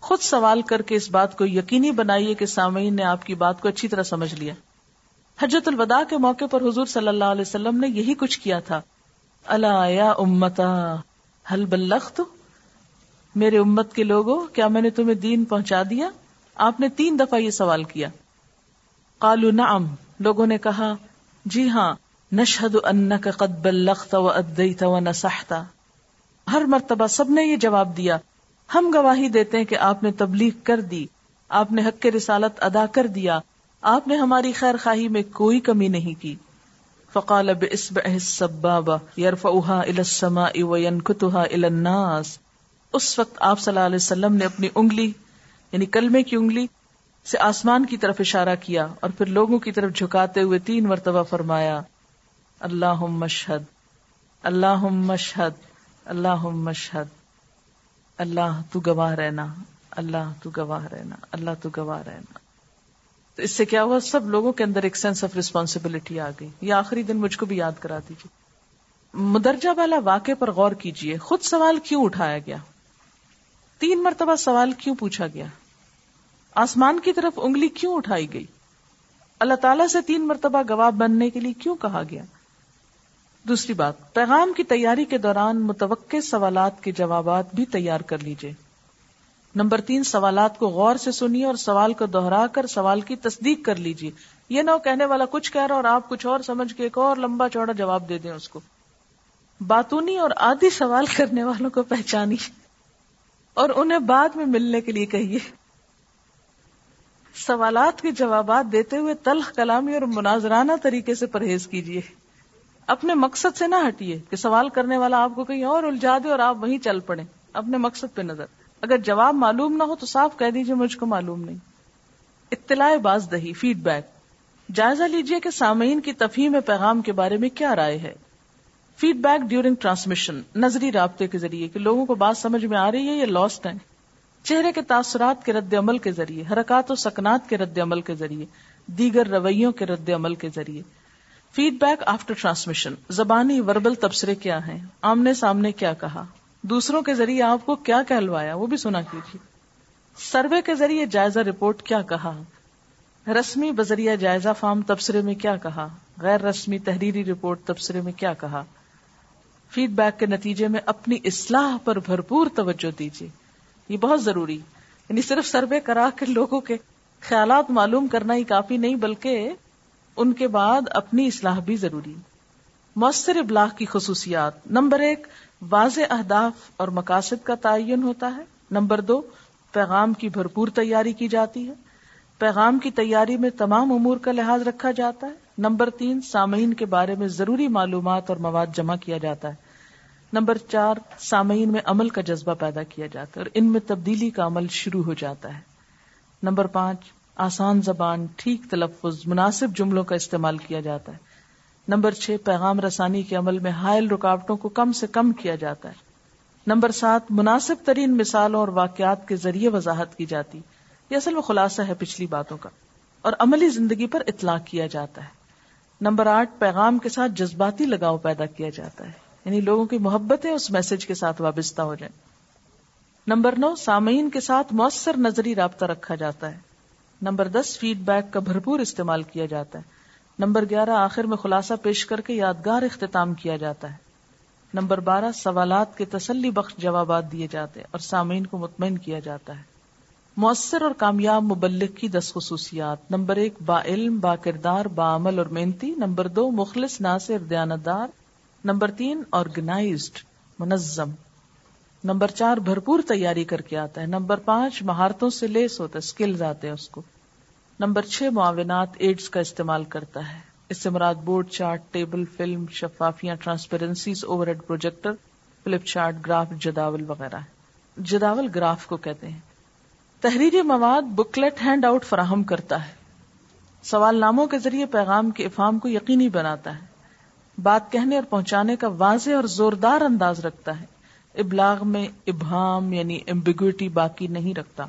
خود سوال کر کے اس بات کو یقینی بنائیے کہ سامعین نے آپ کی بات کو اچھی طرح سمجھ لیا۔ حجت الوداع کے موقع پر حضور صلی اللہ علیہ وسلم نے یہی کچھ کیا تھا۔ اللہ یا امتا حل بلخت میرے امت کے لوگوں، کیا میں نے تمہیں دین پہنچا دیا؟ آپ نے تین دفعہ یہ سوال کیا۔ قالو نعم، لوگوں نے کہا جی ہاں نشہد انک قد بلغت و ادیت و نصحتا ہر مرتبہ سب نے یہ جواب دیا، ہم گواہی دیتے ہیں کہ آپ نے تبلیغ کر دی، آپ نے حق رسالت ادا کر دیا، آپ نے ہماری خیر خواہی میں کوئی کمی نہیں کی۔ فقال باسبعه السبابه يرفعها الى السماء وينكتها الى الناس۔ اس وقت آپ صلی اللہ علیہ وسلم نے اپنی انگلی یعنی کلمے کی انگلی سے آسمان کی طرف اشارہ کیا اور پھر لوگوں کی طرف جھکاتے ہوئے تین مرتبہ فرمایا اللہ مشہد اللہ مشہد اللہ مشہد، اللہ تو گواہ رہنا، اللہ تو گواہ رہنا، اللہ تو گواہ رہنا۔ تو اس سے کیا ہوا؟ سب لوگوں کے اندر ایک سینس آف ریسپانسبلٹی آ گئی۔ یہ آخری دن مجھ کو بھی یاد کرا دیجیے مدرجہ والا واقع پر غور کیجیے خود سوال کیوں اٹھایا گیا؟ تین مرتبہ سوال کیوں پوچھا گیا؟ آسمان کی طرف انگلی کیوں اٹھائی گئی؟ اللہ تعالیٰ سے تین مرتبہ گواہ بننے کے لیے کیوں کہا گیا؟ دوسری بات، پیغام کی تیاری کے دوران متوقع سوالات کے جوابات بھی تیار کر لیجیے نمبر تین، سوالات کو غور سے سنیے اور سوال کو دوہرا کر سوال کی تصدیق کر لیجیے یہ نہ کہنے والا کچھ کہہ رہا اور آپ کچھ اور سمجھ کے ایک اور لمبا چوڑا جواب دے دیں اس کو۔ باتونی اور آدھی سوال کرنے والوں کو پہچانی اور انہیں بعد میں ملنے کے لیے کہیے۔ سوالات کے جوابات دیتے ہوئے تلخ کلامی اور مناظرانہ طریقے سے پرہیز کیجیے اپنے مقصد سے نہ ہٹیے کہ سوال کرنے والا آپ کو کہیں اور الجھا دے اور آپ وہیں چل پڑے اپنے مقصد پہ نظر۔ اگر جواب معلوم نہ ہو تو صاف کہہ دیجیے مجھ کو معلوم نہیں۔ اطلاع باز دہی فیڈ بیک جائزہ لیجیے کہ سامعین کی تفہیم پیغام کے بارے میں کیا رائے ہے۔ فیڈ بیک ڈیورنگ ٹرانسمیشن نظری رابطے کے ذریعے کہ لوگوں کو بات سمجھ میں آ رہی ہے یا لاسٹ ہے چہرے کے تاثرات کے رد عمل کے ذریعے، حرکات و سکنات کے رد عمل کے ذریعے، دیگر رویوں کے رد عمل کے ذریعے۔ فیڈ بیک آفٹر ٹرانسمیشن زبانی وربل تبصرے کیا ہیں؟ آمنے سامنے کیا کہا؟ دوسروں کے ذریعے آپ کو کیا کہلوایا؟ وہ بھی سنا کیجیے۔ سروے کے ذریعے جائزہ رپورٹ کیا کہا؟ رسمی بذریعہ جائزہ فارم تبصرے میں کیا کہا؟ غیر رسمی تحریری رپورٹ تبصرے میں کیا کہا؟ فیڈ بیک کے نتیجے میں اپنی اصلاح پر بھرپور توجہ دیجیے۔ یہ بہت ضروری یعنی صرف سروے کرا کے لوگوں کے خیالات معلوم کرنا ہی کافی نہیں، بلکہ ان کے بعد اپنی اصلاح بھی ضروری۔ مؤثر ابلاغ کی خصوصیات۔ نمبر ایک، واضح اہداف اور مقاصد کا تعین ہوتا ہے۔ نمبر دو، پیغام کی بھرپور تیاری کی جاتی ہے۔ پیغام کی تیاری میں تمام امور کا لحاظ رکھا جاتا ہے۔ نمبر تین، سامعین کے بارے میں ضروری معلومات اور مواد جمع کیا جاتا ہے۔ نمبر چار، سامعین میں عمل کا جذبہ پیدا کیا جاتا ہے اور ان میں تبدیلی کا عمل شروع ہو جاتا ہے۔ نمبر پانچ، آسان زبان، ٹھیک تلفظ، مناسب جملوں کا استعمال کیا جاتا ہے۔ نمبر چھ، پیغام رسانی کے عمل میں حائل رکاوٹوں کو کم سے کم کیا جاتا ہے۔ نمبر سات، مناسب ترین مثالوں اور واقعات کے ذریعے وضاحت کی جاتی یہ اصل میں خلاصہ ہے پچھلی باتوں کا۔ اور عملی زندگی پر اطلاع کیا جاتا ہے۔ نمبر آٹھ، پیغام کے ساتھ جذباتی لگاؤ پیدا کیا جاتا ہے۔ یعنی لوگوں کی محبتیں اس میسج کے ساتھ وابستہ ہو جائیں۔ نمبر نو، سامعین کے ساتھ مؤثر نظری رابطہ رکھا جاتا ہے۔ نمبر دس فیڈ بیک کا بھرپور استعمال کیا جاتا ہے۔ نمبر گیارہ، آخر میں خلاصہ پیش کر کے یادگار اختتام کیا جاتا ہے۔ نمبر بارہ، سوالات کے تسلی بخش جوابات دیے جاتے ہیں اور سامعین کو مطمئن کیا جاتا ہے۔ مؤثر اور کامیاب مبلک کی دس خصوصیات۔ نمبر ایک، با علم، با کردار، با عمل اور محنتی۔ نمبر دو، مخلص، ناصر، دیانتدار۔ نمبر تین آرگنائزڈ منظم. نمبر چار، بھرپور تیاری کر کے آتا ہے. نمبر پانچ، مہارتوں سے لیس ہوتا ہے اسکلز آتے ہیں اس کو. نمبر چھ، معاونات ایڈز کا استعمال کرتا ہے. اس سے مراد board chart table film شفافیاں transparencies overhead projector flip chart graph جداول وغیرہ جداول گراف کو کہتے ہیں. تحریری مواد بکلیٹ ہینڈ آؤٹ فراہم کرتا ہے. سوال ناموں کے ذریعے پیغام کے افہام کو یقینی بناتا ہے. بات کہنے اور پہنچانے کا واضح اور زوردار انداز رکھتا ہے۔ ابلاغ میں ابہام یعنی امبیگوٹی باقی نہیں رکھتا۔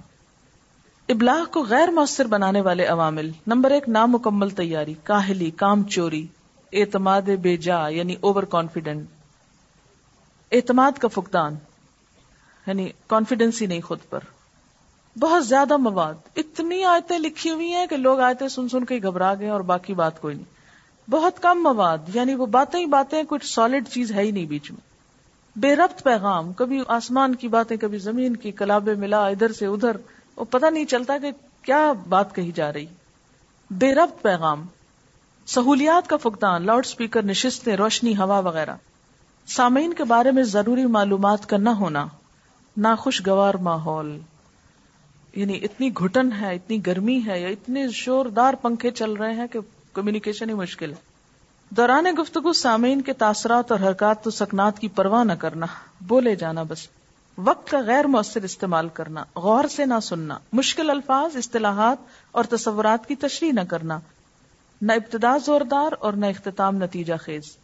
ابلاغ کو غیر مؤثر بنانے والے عوامل، نمبر ایک، نامکمل تیاری، کاہلی، کام چوری، اعتماد بے جا یعنی اوور کانفیڈنٹ اعتماد کا فقدان یعنی کانفیڈینس ہی نہیں خود پر۔ بہت زیادہ مواد، اتنی آیتیں لکھی ہوئی ہیں کہ لوگ آیتیں سن سن کے گھبرا گئے اور باقی بات کوئی نہیں۔ بہت کم مواد یعنی وہ باتیں ہی باتیں، کچھ سالڈ چیز ہے ہی نہیں بیچ میں۔ بے ربط پیغام، کبھی آسمان کی باتیں، کبھی زمین کی، کلابے ملا، ادھر سے ادھر، وہ پتہ نہیں چلتا کہ کیا بات کہی جا رہی۔ بے ربط پیغام، سہولیات کا فقدان لاؤڈ اسپیکر نشستیں، روشنی، ہوا وغیرہ۔ سامعین کے بارے میں ضروری معلومات کا نہ ہونا، ناخوشگوار ماحول۔ یعنی اتنی گھٹن ہے، اتنی گرمی ہے یا اتنے شوردار پنکھے چل رہے ہیں کہ کمیونیکیشن ہی مشکل ہے۔ دوران گفتگو، سامعین کے تاثرات اور حرکات تو سکنات کی پرواہ نہ کرنا، بولے جانا بس۔ وقت کا غیر مؤثر استعمال کرنا، غور سے نہ سننا، مشکل الفاظ، اصطلاحات اور تصورات کی تشریح نہ کرنا۔ نہ ابتدا زوردار اور نہ اختتام نتیجہ خیز۔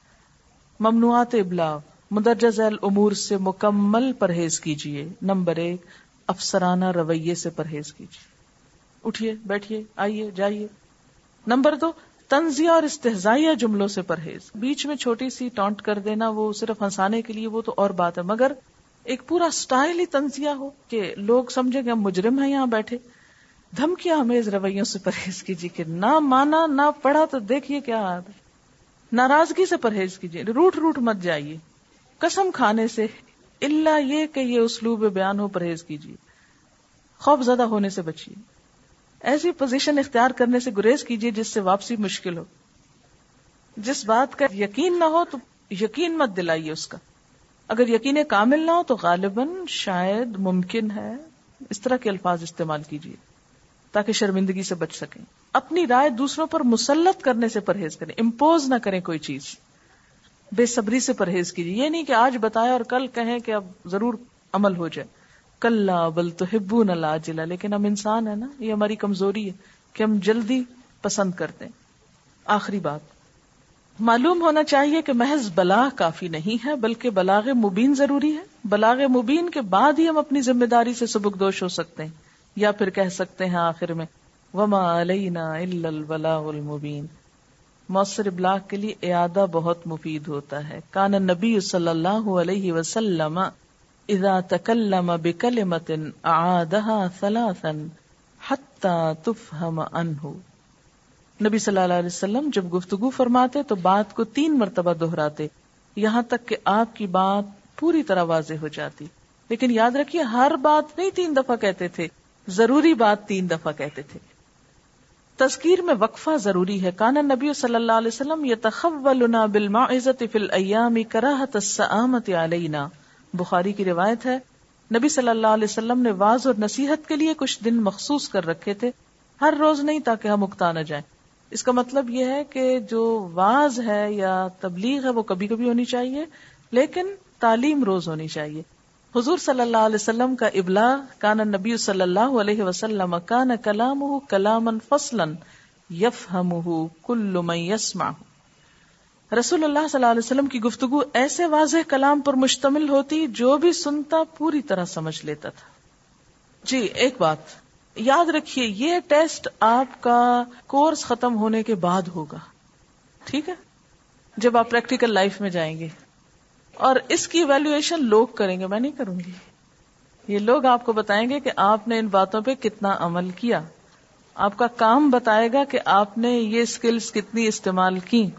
ممنوعات ابلاغ، مدرجہ ذیل امور سے مکمل پرہیز کیجیے نمبر ایک، افسرانہ رویے سے پرہیز کیجیے اٹھیے، بیٹھیے، آئیے، جائیے۔ نمبر دو تنزیہ اور استحزائیہ جملوں سے پرہیز۔ بیچ میں چھوٹی سی ٹانٹ کر دینا، وہ صرف ہنسانے کے لیے، وہ تو اور بات ہے۔ مگر ایک پورا سٹائل ہی تنزیہ ہو کہ لوگ سمجھے کہ ہم مجرم ہیں یہاں بیٹھے۔ دھمکیاں ہمیں رویوں سے پرہیز کیجیے کہ نہ مانا، نہ پڑھا تو دیکھیے کیا ناراضگی سے پرہیز کیجیے، روٹ روٹ مت جائیے۔ قسم کھانے سے اللہ یہ کہ یہ اسلوب بیان ہو، پرہیز کیجیے۔ خوف زدہ ہونے سے بچیے۔ ایسی پوزیشن اختیار کرنے سے گریز کیجیے جس سے واپسی مشکل ہو۔ جس بات کا یقین نہ ہو تو یقین مت دلائیے اس کا۔ اگر یقین کامل نہ ہو تو غالباً شاید ممکن ہے اس طرح کے الفاظ استعمال کیجیے تاکہ شرمندگی سے بچ سکیں۔ اپنی رائے دوسروں پر مسلط کرنے سے پرہیز کریں۔ امپوز نہ کریں کوئی چیز۔ بے صبری سے پرہیز کیجیے یہ نہیں کہ آج بتایا اور کل کہیں کہ اب ضرور عمل ہو جائے۔ کل بل تو ہبو نہ لاجلا لیکن ہم انسان ہے نا، یہ ہماری کمزوری ہے کہ ہم جلدی پسند کرتے ہیں۔ آخری بات۔ معلوم ہونا چاہیے کہ محض بلاغ کافی نہیں ہے، بلکہ بلاغ مبین ضروری ہے۔ بلاغ مبین کے بعد ہی ہم اپنی ذمہ داری سے سبک دوش ہو سکتے ہیں، یا پھر کہہ سکتے ہیں آخر میں، وما علینا الا البلاغ المبین مؤثر ابلاغ کے لیے اعادہ بہت مفید ہوتا ہے۔ کان نبی صلی اللہ علیہ وسلم اذا تکلم بکلمت اعادها ثلاثا حتى تفهم عنه نبی صلی اللہ علیہ وسلم جب گفتگو فرماتے تو بات کو تین مرتبہ دہراتے، یہاں تک کہ آپ کی بات پوری طرح واضح ہو جاتی۔ لیکن یاد رکھیے، ہر بات نہیں تین دفعہ کہتے تھے، ضروری بات تین دفعہ کہتے تھے۔ تذکیر میں وقفہ ضروری ہے۔ کان نبی صلی اللہ علیہ وسلم یہ تخولنا بالمعزت فی الایام کراہت السآمت علینا۔ بخاری کی روایت ہے، نبی صلی اللہ علیہ وسلم نے واز اور نصیحت کے لیے کچھ دن مخصوص کر رکھے تھے۔ ہر روز نہیں تاکہ ہم اکتا نہ جائیں۔ اس کا مطلب یہ ہے کہ جو واز ہے یا تبلیغ ہے وہ کبھی کبھی ہونی چاہیے، لیکن تعلیم روز ہونی چاہیے۔ حضور صلی اللہ علیہ وسلم کا ابلاغ، کان نبی صلی اللہ علیہ وسلم، کان کلام کلام فصلا یف ہم کل یسما رسول اللہ صلی اللہ علیہ وسلم کی گفتگو ایسے واضح کلام پر مشتمل ہوتی جو بھی سنتا پوری طرح سمجھ لیتا تھا۔ جی ایک بات۔ یاد رکھیے، یہ ٹیسٹ آپ کا کورس ختم ہونے کے بعد ہوگا۔ ٹھیک ہے؟ جب آپ پریکٹیکل لائف میں جائیں گے۔ اور اس کی ویلویشن لوگ کریں گے، میں نہیں کروں گی۔ یہ لوگ آپ کو بتائیں گے کہ آپ نے ان باتوں پہ کتنا عمل کیا۔ آپ کا کام بتائے گا کہ آپ نے یہ اسکلس کتنی استعمال کی۔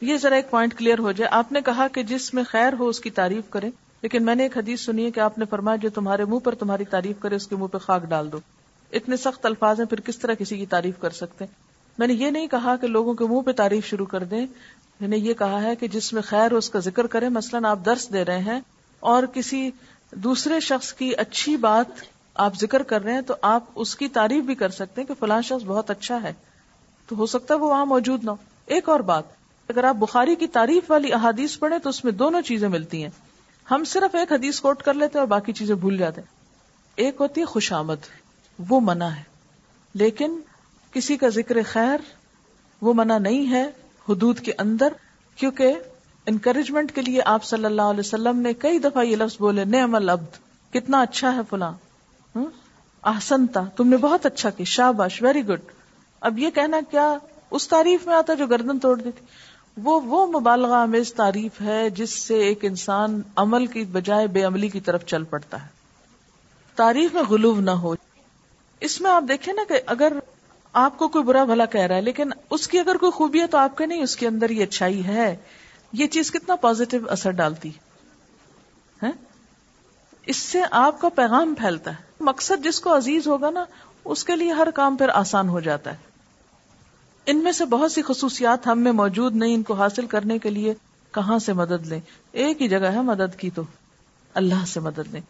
یہ ذرا ایک پوائنٹ کلیئر ہو جائے۔ آپ نے کہا کہ جس میں خیر ہو اس کی تعریف کرے لیکن میں نے ایک حدیث سنی ہے کہ آپ نے فرمایا جو تمہارے منہ پر تمہاری تعریف کرے، اس کے منہ پہ خاک ڈال دو۔ اتنے سخت الفاظ ہیں، پھر کس طرح کسی کی تعریف کر سکتے ہیں؟ میں نے یہ نہیں کہا کہ لوگوں کے منہ پہ تعریف شروع کر دیں۔ میں نے یہ کہا ہے کہ جس میں خیر ہو اس کا ذکر کریں۔ مثلا آپ درس دے رہے ہیں اور کسی دوسرے شخص کی اچھی بات آپ ذکر کر رہے ہیں، تو آپ اس کی تعریف بھی کر سکتے ہیں کہ فلاں شخص بہت اچھا ہے۔ تو ہو سکتا ہے وہ وہاں موجود نہ ہو۔ ایک اور بات اگر آپ بخاری کی تعریف والی احادیث پڑھیں تو اس میں دونوں چیزیں ملتی ہیں۔ ہم صرف ایک حدیث کوٹ کر لیتے ہیں اور باقی چیزیں بھول جاتے ہیں۔ ایک ہوتی ہے خوش آمد، وہ منع ہے۔ لیکن کسی کا ذکر خیر، وہ منع نہیں ہے حدود کے اندر، کیونکہ انکریجمنٹ کے لیے آپ صلی اللہ علیہ وسلم نے کئی دفعہ یہ لفظ بولے، نعم العبد، کتنا اچھا ہے فلاں۔ آسنتا تم نے بہت اچھا کی شاباش ویری گڈ اب یہ کہنا کیا، اس تعریف میں آتا جو گردن توڑ دیتی۔ وہ وہ مبالغہ آمیز تعریف ہے جس سے ایک انسان عمل کی بجائے بے عملی کی طرف چل پڑتا ہے۔ تعریف میں غلوب نہ ہو۔ اس میں آپ دیکھیں نا کہ اگر آپ کو کوئی برا بھلا کہہ رہا ہے، لیکن اس کی اگر کوئی خوبی ہے تو آپ کے نہیں، اس کے اندر یہ اچھائی ہے۔ یہ چیز کتنا پازیٹو اثر ڈالتی ہے۔ ہاں؟ اس سے آپ کا پیغام پھیلتا ہے۔ مقصد جس کو عزیز ہوگا نا، اس کے لیے ہر کام پھر آسان ہو جاتا ہے۔ ان میں سے بہت سی خصوصیات ہم میں موجود نہیں، ان کو حاصل کرنے کے لیے کہاں سے مدد لیں؟ ایک ہی جگہ ہے مدد کی تو۔ اللہ سے مدد لیں۔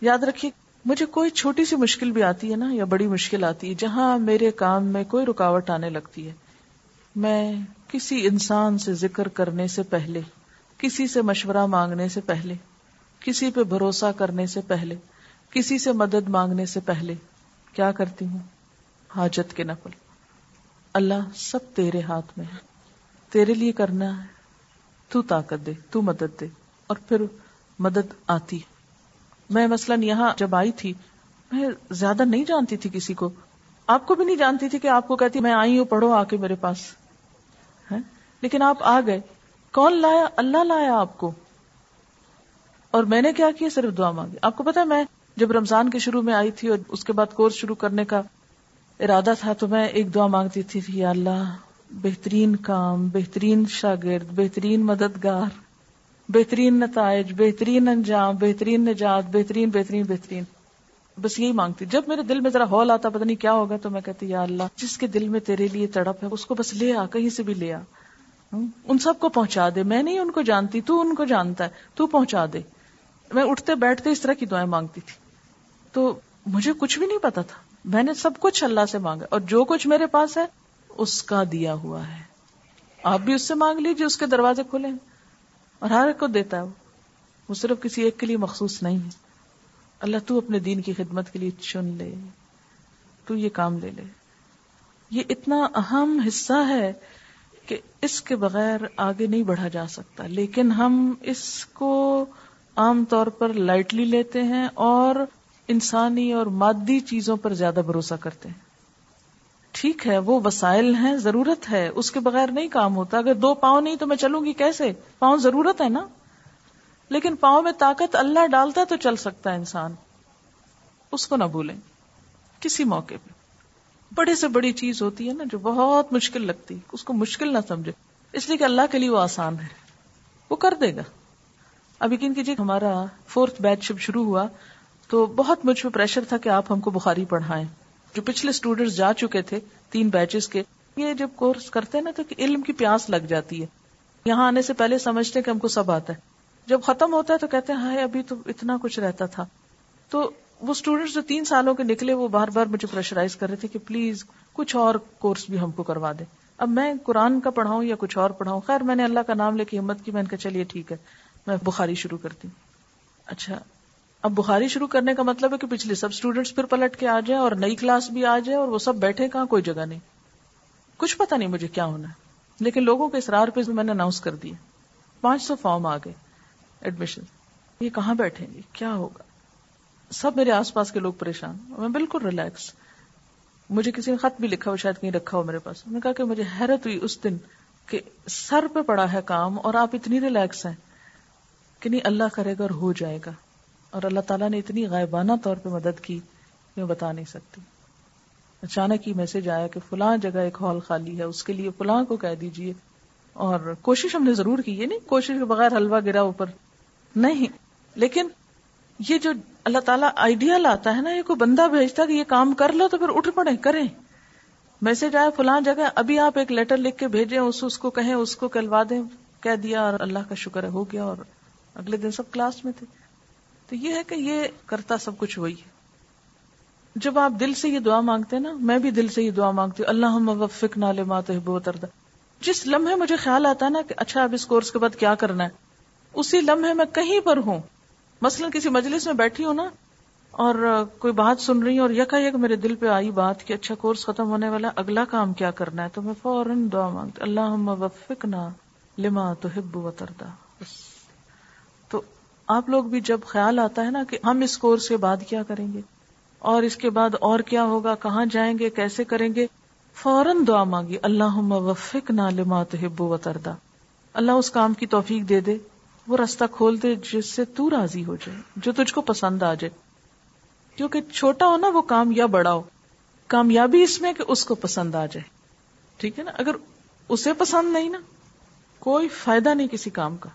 یاد رکھیے، مجھے کوئی چھوٹی سی مشکل بھی آتی ہے نا، یا بڑی مشکل آتی ہے، جہاں میرے کام میں کوئی رکاوٹ آنے لگتی ہے۔ میں کسی انسان سے ذکر کرنے سے پہلے، کسی سے مشورہ مانگنے سے پہلے، کسی پہ بھروسہ کرنے سے پہلے، کسی سے مدد مانگنے سے پہلے، کیا کرتی ہوں؟ حاجت کے نقل اللہ سب تیرے ہاتھ میں ہے۔ تیرے لیے کرنا ہے۔ تو طاقت دے، تو مدد دے۔ اور پھر مدد آتی۔ میں مثلاً یہاں جب آئی تھی، میں زیادہ نہیں جانتی تھی کسی کو۔ آپ کو بھی نہیں جانتی تھی کہ آپ کو کہتی، میں آئی ہوں، پڑھو آ کے میرے پاس۔ لیکن آپ آ گئے۔ کون لایا؟ اللہ لایا آپ کو۔ اور میں نے کیا کیا؟ صرف دعا مانگی۔ آپ کو پتا میں جب رمضان کے شروع میں آئی تھی اور اس کے بعد کورس شروع کرنے کا ارادہ تھا تو میں ایک دعا مانگتی تھی یا اللہ، بہترین کام، بہترین شاگرد، بہترین مددگار، بہترین نتائج، بہترین انجام، بہترین نجات، بہترین بہترین بہترین۔ بس یہی مانگتی۔ جب میرے دل میں ذرا ہال آتا، پتہ نہیں کیا ہوگا، تو میں کہتی، یا اللہ، جس کے دل میں تیرے لیے تڑپ ہے، اس کو بس لے آ، کہیں سے بھی لے آ۔ ان سب کو پہنچا دے۔ میں نہیں ان کو جانتی، تو ان کو جانتا ہے، تو پہنچا دے۔ میں اٹھتے بیٹھتے اس طرح کی دعائیں مانگتی تھی۔ تو مجھے کچھ بھی نہیں پتا تھا۔ میں نے سب کچھ اللہ سے مانگا اور جو کچھ میرے پاس ہے، اس کا دیا ہوا ہے۔ آپ بھی اس سے مانگ لیجیے اس کے دروازے کھلے اور ہر ایک کو دیتا ہے وہ۔ صرف کسی ایک کے لیے مخصوص نہیں ہے۔ اللہ، تو اپنے دین کی خدمت کے لیے چن لے۔ تو یہ کام لے لے۔ یہ اتنا اہم حصہ ہے کہ اس کے بغیر آگے نہیں بڑھا جا سکتا۔ لیکن ہم اس کو عام طور پر لائٹلی لیتے ہیں اور انسانی اور مادی چیزوں پر زیادہ بھروسہ کرتے ہیں۔ ٹھیک ہے، وہ وسائل ہیں، ضرورت ہے، اس کے بغیر نہیں کام ہوتا۔ اگر دو پاؤں نہیں تو میں چلوں گی کیسے؟ پاؤں ضرورت ہے نا؟ لیکن پاؤں میں طاقت اللہ ڈالتا ہے تو چل سکتا ہے انسان۔ اس کو نہ بھولیں۔ کسی موقع پہ۔ بڑے سے بڑی چیز ہوتی ہے نا جو بہت مشکل لگتی۔ اس کو مشکل نہ سمجھے۔ اس لیے کہ اللہ کے لیے وہ آسان ہے۔ وہ کر دے گا۔ اب یقین کیجیے ہمارا فورتھ بیچ شروع ہوا تو بہت مجھ پہ پریشر تھا کہ آپ ہم کو بخاری پڑھائیں۔ جو پچھلے اسٹوڈینٹس جا چکے تھے، تین بیچز کے، یہ جب کورس کرتے ہیں نا تو علم کی پیاس لگ جاتی ہے۔ یہاں آنے سے پہلے سمجھتے کہ ہم کو سب آتا ہے۔ جب ختم ہوتا ہے تو کہتے ہیں، ہائے، ابھی تو اتنا کچھ رہتا تھا۔ تو وہ اسٹوڈینٹس جو تین سالوں کے نکلے، وہ بار بار مجھے پریشرائز کر رہے تھے کہ پلیز کچھ اور کورس بھی ہم کو کروا دے اب میں قرآن کا پڑھاؤں یا کچھ اور پڑھاؤں؟ خیر، میں نے اللہ کا نام لے کے ہمت کی، میں نے کہا چلیے ٹھیک ہے، میں بخاری شروع کرتی ہوں۔ اچھا اب بخاری شروع کرنے کا مطلب ہے کہ پچھلے سب اسٹوڈینٹس پھر پلٹ کے آ جائیں اور نئی کلاس بھی آ جائے اور وہ سب بیٹھے کہاں کوئی جگہ نہیں۔ کچھ پتا نہیں مجھے کیا ہونا ہے، لیکن لوگوں کے اصرار پہ میں نے اناؤنس کر دیا پانچ سو فارم آ گئے ایڈمیشن یہ کہاں بیٹھیں گے؟ کیا ہوگا؟ سب میرے آس پاس کے لوگ پریشان۔ میں بالکل ریلیکس مجھے کسی نے خط بھی لکھا ہو شاید کہیں رکھا ہو میرے پاس۔ میں نے کہا کہ مجھے حیرت ہوئی اس دن کہ سر پہ پڑا ہے کام اور آپ اتنی ریلیکس ہیں کہ نہیں، اللہ کرے گا اور ہو جائے گا۔ اور اللہ تعالیٰ نے اتنی غائبانہ طور پہ مدد کی، میں بتا نہیں سکتی۔ اچانک ہی میسج آیا کہ فلاں جگہ ایک ہال خالی ہے، اس کے لیے فلاں کو کہہ دیجیے اور کوشش ہم نے ضرور کی، یہ نہیں کوشش کے بغیر حلوہ گرا اوپر۔ نہیں، لیکن یہ جو اللہ تعالیٰ آئیڈیا لاتا ہے نا، یہ کوئی بندہ بھیجتا کہ یہ کام کر لو تو پھر اٹھ پڑے، کریں۔ میسج آیا فلاں جگہ، ابھی آپ ایک لیٹر لکھ کے بھیجیں، اس اس کو کہیں، اس کو کہلوا دیں، کہہ دیا اور اللہ کا شکر ہے، ہو گیا اور اگلے دن سب کلاس میں تھے۔ تو یہ ہے کہ یہ کرتا سب کچھ وہی ہے۔ جب آپ دل سے یہ دعا مانگتے ہیں نا، میں بھی دل سے یہ دعا مانگتی ہوں اللہ وفق نال مات تردا جس لمحے مجھے خیال آتا ہے نا کہ اچھا اب اس کورس کے بعد کیا کرنا ہے، اسی لمحے میں کہیں پر ہوں۔ مثلا کسی مجلس میں بیٹھی ہوں نا، اور کوئی بات سن رہی ہوں اور یکا یک میرے دل پہ آئی بات کہ اچھا کورس ختم ہونے والا، اگلا کام کیا کرنا ہے؟ تو میں فوراً دعا مانگتی اللہ وفق نہ لما تو ہب و تردا آپ لوگ بھی جب خیال آتا ہے نا کہ ہم اس کورس کے بعد کیا کریں گے اور اس کے بعد اور کیا ہوگا، کہاں جائیں گے، کیسے کریں گے؟ فوراً دعا مانگی اللہ وفق نہ لما تو و تردا۔ اللہ اس کام کی توفیق دے دے، وہ راستہ کھول دے جس سے تو راضی ہو جائے، جو تجھ کو پسند آ جائے۔ کیونکہ چھوٹا ہو نا وہ کام یا بڑا ہو۔ کامیابی اس میں کہ اس کو پسند آ جائے۔ ٹھیک ہے نا؟ اگر اسے پسند نہیں نا، کوئی فائدہ نہیں کسی کام کا۔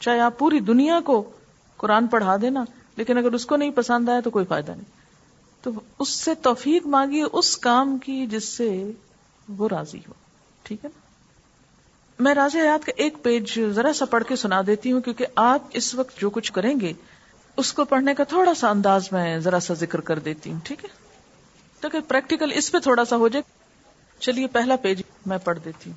چاہے آپ پوری دنیا کو قرآن پڑھا دینا، لیکن اگر اس کو نہیں پسند آیا تو کوئی فائدہ نہیں۔ تو اس سے توفیق مانگیے، اس کام کی جس سے وہ راضی ہو۔ ٹھیک ہے نا؟ میں راز حیات کا ایک پیج ذرا سا پڑھ کے سنا دیتی ہوں، کیونکہ آپ اس وقت جو کچھ کریں گے، اس کو پڑھنے کا تھوڑا سا انداز میں ذرا سا ذکر کر دیتی ہوں، ٹھیک ہے؟ تو کہ پریکٹیکل اس پہ تھوڑا سا ہو جائے۔ چلیے، پہلا پیج میں پڑھ دیتی ہوں۔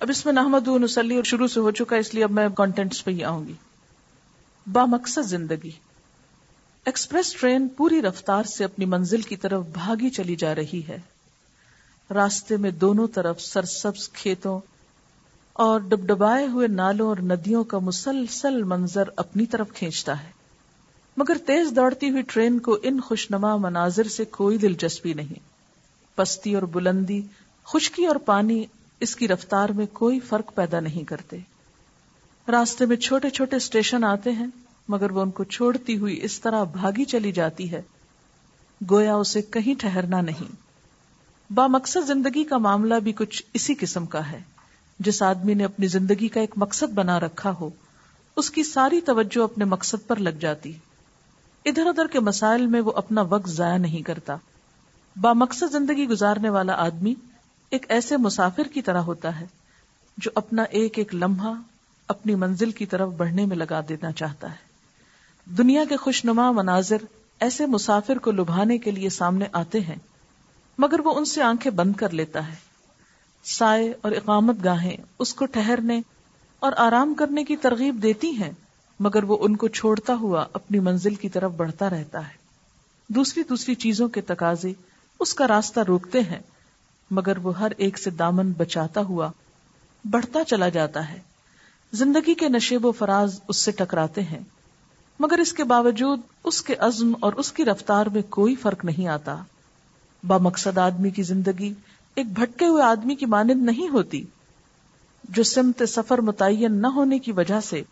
اب اس میں نحمد نسلی اور شروع سے ہو چکا اس لیے اب میں کانٹینٹس پہ ہی آؤں گی۔ با مقصد زندگی۔ ایکسپریس ٹرین پوری رفتار سے اپنی منزل کی طرف بھاگی چلی جا رہی ہے۔ راستے میں دونوں طرف سرسبز کھیتوں اور ڈبڈبائے ہوئے نالوں اور ندیوں کا مسلسل منظر اپنی طرف کھینچتا ہے۔ مگر تیز دوڑتی ہوئی ٹرین کو ان خوشنما مناظر سے کوئی دلچسپی نہیں۔ پستی اور بلندی، خشکی اور پانی اس کی رفتار میں کوئی فرق پیدا نہیں کرتے۔ راستے میں چھوٹے چھوٹے اسٹیشن آتے ہیں، مگر وہ ان کو چھوڑتی ہوئی اس طرح بھاگی چلی جاتی ہے۔ گویا اسے کہیں ٹھہرنا نہیں۔ با مقصد زندگی کا معاملہ بھی کچھ اسی قسم کا ہے۔ جس آدمی نے اپنی زندگی کا ایک مقصد بنا رکھا ہو، اس کی ساری توجہ اپنے مقصد پر لگ جاتی۔ ادھر ادھر کے مسائل میں وہ اپنا وقت ضائع نہیں کرتا۔ با مقصد زندگی گزارنے والا آدمی ایک ایسے مسافر کی طرح ہوتا ہے، جو اپنا ایک ایک لمحہ اپنی منزل کی طرف بڑھنے میں لگا دینا چاہتا ہے۔ دنیا کے خوشنما مناظر ایسے مسافر کو لبھانے کے لیے سامنے آتے ہیں، مگر وہ ان سے آنکھیں بند کر لیتا ہے۔ سائے اور اقامت گاہیں اس کو ٹھہرنے اور آرام کرنے کی ترغیب دیتی ہیں، مگر وہ ان کو چھوڑتا ہوا اپنی منزل کی طرف بڑھتا رہتا ہے۔ دوسری دوسری چیزوں کے تقاضے اس کا راستہ روکتے ہیں، مگر وہ ہر ایک سے دامن بچاتا ہوا بڑھتا چلا جاتا ہے۔ زندگی کے نشیب و فراز اس سے ٹکراتے ہیں، مگر اس کے باوجود اس کے عزم اور اس کی رفتار میں کوئی فرق نہیں آتا۔ با مقصد آدمی کی زندگی ایک بھٹکے ہوئے آدمی کی مانند نہیں ہوتی، جو سمت سفر متعین نہ ہونے کی وجہ سے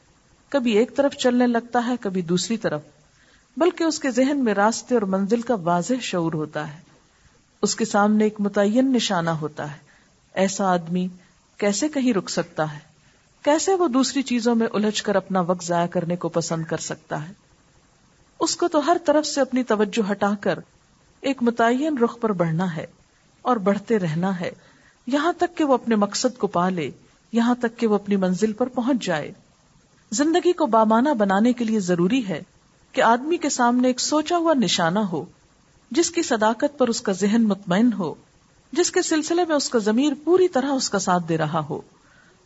کبھی ایک طرف چلنے لگتا ہے، کبھی دوسری طرف، بلکہ اس کے ذہن میں راستے اور منزل کا واضح شعور ہوتا ہے۔ اس کے سامنے ایک متعین نشانہ ہوتا ہے۔ ایسا آدمی کیسے کہیں رک سکتا ہے؟ کیسے وہ دوسری چیزوں میں الجھ کر اپنا وقت ضائع کرنے کو پسند کر سکتا ہے؟ اس کو تو ہر طرف سے اپنی توجہ ہٹا کر ایک متعین رخ پر بڑھنا ہے اور بڑھتے رہنا ہے۔ یہاں تک کہ وہ اپنے مقصد کو پا لے، یہاں تک کہ وہ اپنی منزل پر پہنچ جائے۔ زندگی کو بامانہ بنانے کے لیے ضروری ہے کہ آدمی کے سامنے ایک سوچا ہوا نشانہ ہو، جس کی صداقت پر اس کا ذہن مطمئن ہو، جس کے سلسلے میں اس کا ضمیر پوری طرح اس کا ساتھ دے رہا ہو۔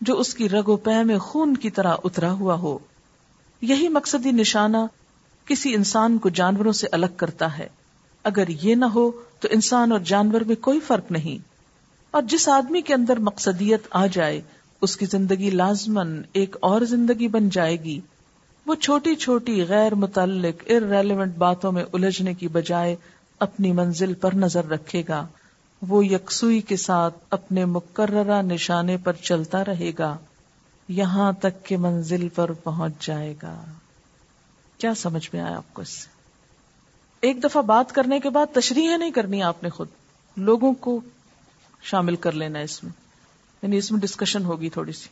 جو اس کی رگ و پہ میں خون کی طرح اترا ہوا ہو۔ یہی مقصدی نشانہ کسی انسان کو جانوروں سے الگ کرتا ہے۔ اگر یہ نہ ہو تو انسان اور جانور میں کوئی فرق نہیں۔ اور جس آدمی کے اندر مقصدیت آ جائے، اس کی زندگی لازمن ایک اور زندگی بن جائے گی۔ وہ چھوٹی چھوٹی غیر متعلق ارریلیونٹ باتوں میں الجھنے کی بجائے اپنی منزل پر نظر رکھے گا۔ وہ یکسوئی کے ساتھ اپنے مقررہ نشانے پر چلتا رہے گا، یہاں تک کہ منزل پر پہنچ جائے گا۔ کیا سمجھ میں آیا آپ کو اس سے؟ ایک دفعہ بات کرنے کے بعد تشریح نہیں کرنی آپ نے خود۔ لوگوں کو شامل کر لینا اس میں۔ یعنی اس میں ڈسکشن ہوگی تھوڑی سی۔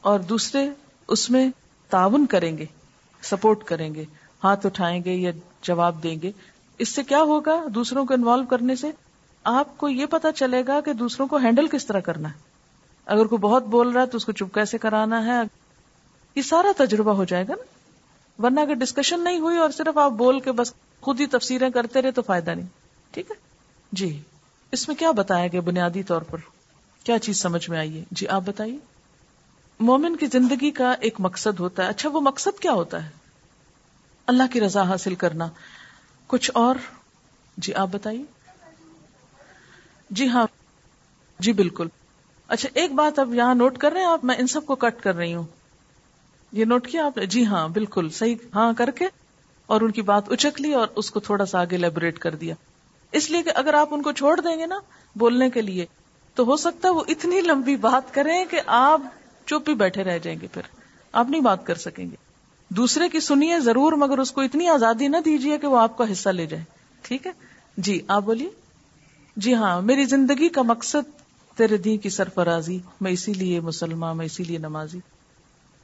اور دوسرے، اس میں تعاون کریں گے سپورٹ کریں گے۔ ہاتھ اٹھائیں گے یا جواب دیں گے۔ اس سے کیا ہوگا؟ دوسروں کو انوالو کرنے سے آپ کو یہ پتا چلے گا کہ دوسروں کو ہینڈل کس طرح کرنا ہے۔ اگر کوئی بہت بول رہا ہے تو اس کو چپ کیسے کرانا ہے؟ یہ سارا تجربہ ہو جائے گا نا۔ ورنہ اگر ڈسکشن نہیں ہوئی اور صرف آپ بول کے بس خود ہی تفسیریں کرتے رہے تو فائدہ نہیں۔ ٹھیک ہے؟ جی۔ اس میں کیا بتایا گیا بنیادی طور پر؟ کیا چیز سمجھ میں آئیے جی آپ بتائیے۔ مومن کی زندگی کا ایک مقصد ہوتا ہے۔ اچھا وہ مقصد کیا ہوتا ہے؟ اللہ کی رضا حاصل کرنا۔ کچھ اور؟ جی آپ بتائیے۔ جی ہاں۔ جی بالکل۔ اچھا ایک بات اب یہاں نوٹ کر رہے ہیں؟ آپ، میں ان سب کو کٹ کر رہی ہوں۔ یہ نوٹ کیا آپ نے؟ جی ہاں بالکل۔ صحیح۔ ہاں کر کے۔ اور ان کی بات اچک لی اور اس کو تھوڑا سا آگے لیبوریٹ کر دیا۔ اس لیے کہ اگر آپ ان کو چھوڑ دیں گے نا بولنے کے لیے، تو ہو سکتا ہے وہ اتنی لمبی بات کریں کہ آپ چپ ہی بیٹھے رہ جائیں گے پھر۔ آپ نہیں بات کر سکیں گے۔ دوسرے کی سنیے ضرور، مگر اس کو اتنی آزادی نہ دیجیے کہ وہ آپ کا حصہ لے جائے۔ ٹھیک ہے؟ جی آپ بولیے۔ جی ہاں میری زندگی کا مقصد تیرے دی کی سرفرازی، میں اسی لیے مسلمان، میں اسی لیے نمازی۔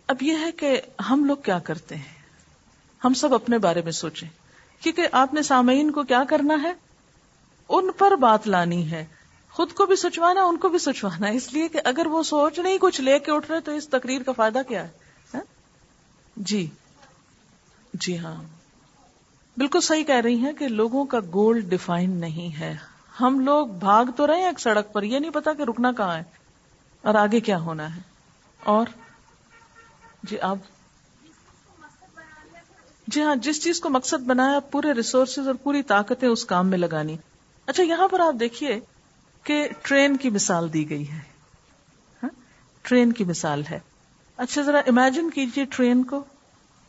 اب یہ ہے کہ ہم لوگ کیا کرتے ہیں؟ ہم سب اپنے بارے میں سوچیں۔ کیونکہ آپ نے سامعین کو کیا کرنا ہے؟ ان پر بات لانی ہے۔ خود کو بھی سوچوانا ان کو بھی سوچوانا اس لیے کہ اگر وہ سوچ نہیں، کچھ لے کے اٹھ رہے تو اس تقریر کا فائدہ کیا ہے؟ ہاں؟ جی۔ جی ہاں۔ بالکل صحیح کہہ رہی ہیں کہ لوگوں کا گول ڈیفائن نہیں ہے۔ ہم لوگ بھاگ تو رہے ہیں ایک سڑک پر، یہ نہیں پتا کہ رکنا کہاں ہے اور آگے کیا ہونا ہے۔ اور؟ جی آپ۔ جی ہاں جس چیز کو مقصد بنایا، پورے ریسورسز اور پوری طاقتیں اس کام میں لگانی۔ اچھا یہاں پر آپ دیکھیے کہ ٹرین کی مثال دی گئی ہے۔ ہاں؟ ٹرین کی مثال ہے۔ اچھا ذرا امیجن کیجیے ٹرین کو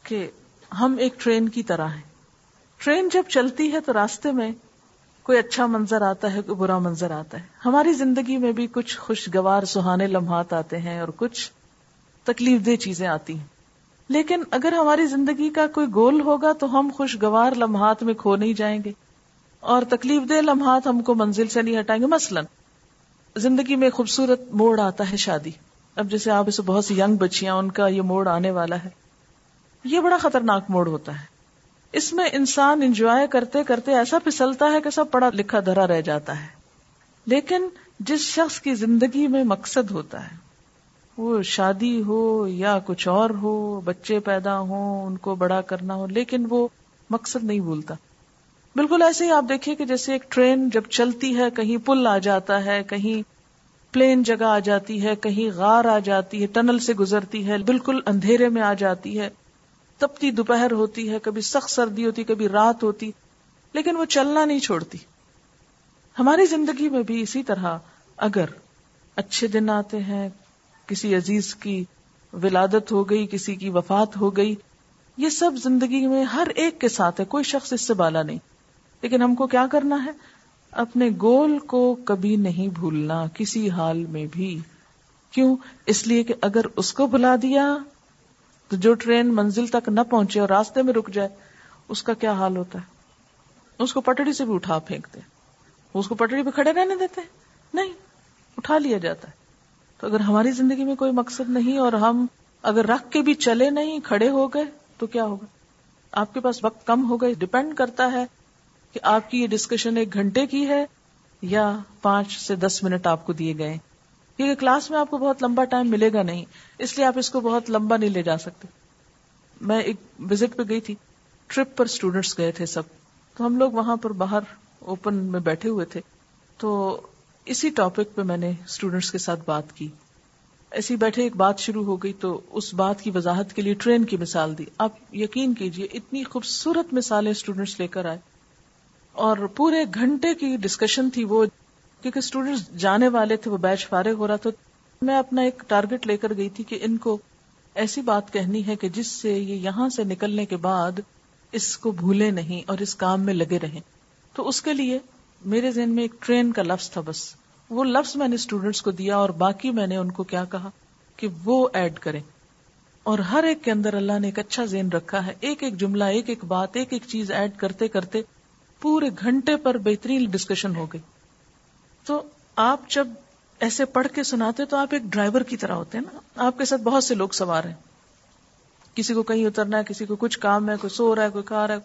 کہ ہم ایک ٹرین کی طرح ہیں۔ ٹرین جب چلتی ہے تو راستے میں کوئی اچھا منظر آتا ہے، کوئی برا منظر آتا ہے۔ ہماری زندگی میں بھی کچھ خوشگوار، سہانے لمحات آتے ہیں اور کچھ تکلیف دہ چیزیں آتی ہیں۔ لیکن اگر ہماری زندگی کا کوئی گول ہوگا تو ہم خوشگوار لمحات میں کھو نہیں جائیں گے۔ اور تکلیف دہ لمحات ہم کو منزل سے نہیں ہٹائیں گے۔ مثلا، زندگی میں خوبصورت موڑ آتا ہے شادی۔ اب جیسے آپ اسے بہت سی ینگ بچیاں، ان کا یہ موڑ آنے والا ہے۔ یہ بڑا خطرناک موڑ ہوتا ہے۔ اس میں انسان انجوائے کرتے کرتے ایسا پھسلتا ہے کہ سب پڑھا لکھا دھرا رہ جاتا ہے۔ لیکن جس شخص کی زندگی میں مقصد ہوتا ہے، وہ شادی ہو یا کچھ اور ہو، بچے پیدا ہو ان کو بڑا کرنا ہو، لیکن وہ مقصد نہیں بھولتا۔ بالکل ایسے ہی آپ دیکھیے کہ جیسے ایک ٹرین جب چلتی ہے، کہیں پل آ جاتا ہے، کہیں پلین جگہ آ جاتی ہے، کہیں غار آ جاتی ہے، ٹنل سے گزرتی ہے، بالکل اندھیرے میں آ جاتی ہے۔ تپتی دوپہر ہوتی ہے، کبھی سخت سردی ہوتی، کبھی رات ہوتی، لیکن وہ چلنا نہیں چھوڑتی۔ ہماری زندگی میں بھی اسی طرح، اگر اچھے دن آتے ہیں، کسی عزیز کی ولادت ہو گئی، کسی کی وفات ہو گئی، یہ سب زندگی میں ہر ایک کے ساتھ ہے، کوئی شخص اس سے بالا نہیں۔ لیکن ہم کو کیا کرنا ہے؟ اپنے گول کو کبھی نہیں بھولنا، کسی حال میں بھی۔ کیوں؟ اس لیے کہ اگر اس کو بلا دیا تو جو ٹرین منزل تک نہ پہنچے اور راستے میں رک جائے، اس کا کیا حال ہوتا ہے؟ اس کو پٹڑی سے بھی اٹھا پھینکتے اس کو پٹڑی پہ کھڑے رہنے دیتے نہیں، اٹھا لیا جاتا ہے۔ تو اگر ہماری زندگی میں کوئی مقصد نہیں اور ہم اگر رکھ کے بھی چلے نہیں، کھڑے ہو گئے، تو کیا ہوگا؟ آپ کے پاس وقت کم ہو گئے ڈپینڈ کرتا ہے کہ آپ کی یہ ڈسکشن ایک گھنٹے کی ہے یا پانچ سے دس منٹ آپ کو دیے گئے۔ کیونکہ کلاس میں آپ کو بہت لمبا ٹائم ملے گا نہیں، اس لیے آپ اس کو بہت لمبا نہیں لے جا سکتے۔ میں ایک وزٹ پہ گئی تھی، ٹرپ پر اسٹوڈینٹس گئے تھے سب۔ تو ہم لوگ وہاں پر باہر اوپن میں بیٹھے ہوئے تھے۔ تو اسی ٹاپک پہ میں نے اسٹوڈینٹس کے ساتھ بات کی۔ ایسی بیٹھے ایک بات شروع ہو گئی تو اس بات کی وضاحت کے لیے ٹرین کی مثال دی۔ آپ یقین کیجیے، اتنی خوبصورت مثالیں اسٹوڈینٹس لے کر آئے۔ اور پورے گھنٹے کی ڈسکشن تھی وہ کیونکہ اسٹوڈینٹس جانے والے تھے، وہ بیچ فارغ ہو رہا تھا میں اپنا ایک ٹارگٹ لے کر گئی تھی کہ ان کو ایسی بات کہنی ہے کہ جس سے یہ یہاں سے نکلنے کے بعد اس کو بھولے نہیں اور اس کام میں لگے رہیں۔ تو اس کے لیے میرے ذہن میں ایک ٹرین کا لفظ تھا بس۔ وہ لفظ میں نے اسٹوڈینٹس کو دیا اور باقی میں نے ان کو کیا کہا؟ کہ وہ ایڈ کریں۔ اور ہر ایک کے اندر اللہ نے ایک اچھا ذہن رکھا ہے۔ ایک ایک جملہ، ایک ایک بات، ایک ایک چیز ایڈ کرتے کرتے پورے گھنٹے پر بہترین ڈسکشن ہو گئی۔ تو آپ جب ایسے پڑھ کے سناتے تو آپ ایک ڈرائیور کی طرح ہوتے ہیں نا۔ آپ کے ساتھ بہت سے لوگ سوار ہیں۔ کسی کو کہیں اترنا ہے، کسی کو کچھ کام ہے، کوئی سو رہا ہے، کوئی کھا رہا ہے۔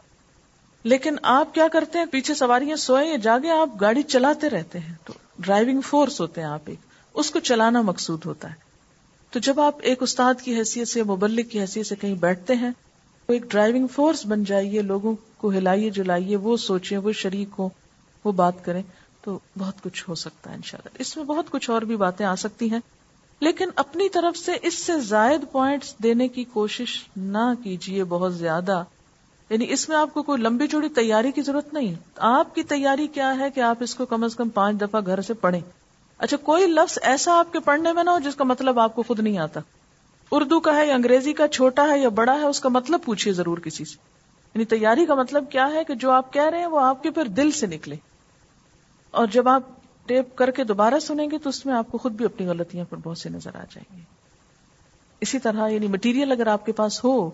لیکن آپ کیا کرتے ہیں؟ پیچھے سواریاں سوئے یا جاگے، آپ گاڑی چلاتے رہتے ہیں۔ تو ڈرائیونگ فورس ہوتے ہیں آپ ایک۔ اس کو چلانا مقصود ہوتا ہے۔ تو جب آپ ایک استاد کی حیثیت سے، مبلک کی حیثیت سے کہیں بیٹھتے ہیں، تو ایک ڈرائیونگ فورس بن جائیے، لوگوں کو ہلائیے، جلائیے، وہ سوچیں، وہ شریک ہو وہ بات کریں۔ تو بہت کچھ ہو سکتا ہے انشاءاللہ۔ اس میں بہت کچھ اور بھی باتیں آ سکتی ہیں۔ لیکن اپنی طرف سے اس سے زائد پوائنٹس دینے کی کوشش نہ کیجیے بہت زیادہ۔ یعنی اس میں آپ کو کوئی لمبی چوڑی تیاری کی ضرورت نہیں۔ آپ کی تیاری کیا ہے کہ آپ اس کو کم از کم پانچ دفعہ گھر سے پڑھیں۔ اچھا کوئی لفظ ایسا آپ کے پڑھنے میں نہ ہو جس کا مطلب آپ کو خود نہیں آتا۔ اردو کا ہے یا انگریزی کا چھوٹا ہے یا بڑا ہے، اس کا مطلب پوچھیے ضرور کسی سے۔ یعنی تیاری کا مطلب کیا ہے کہ جو آپ کہہ رہے ہیں وہ آپ کے پھر دل سے نکلے۔ اور جب آپ ٹیپ کر کے دوبارہ سنیں گے تو اس میں آپ کو خود بھی اپنی غلطیاں پر بہت سے نظر آ جائیں گے۔ اسی طرح یعنی مٹیریل اگر آپ کے پاس ہو،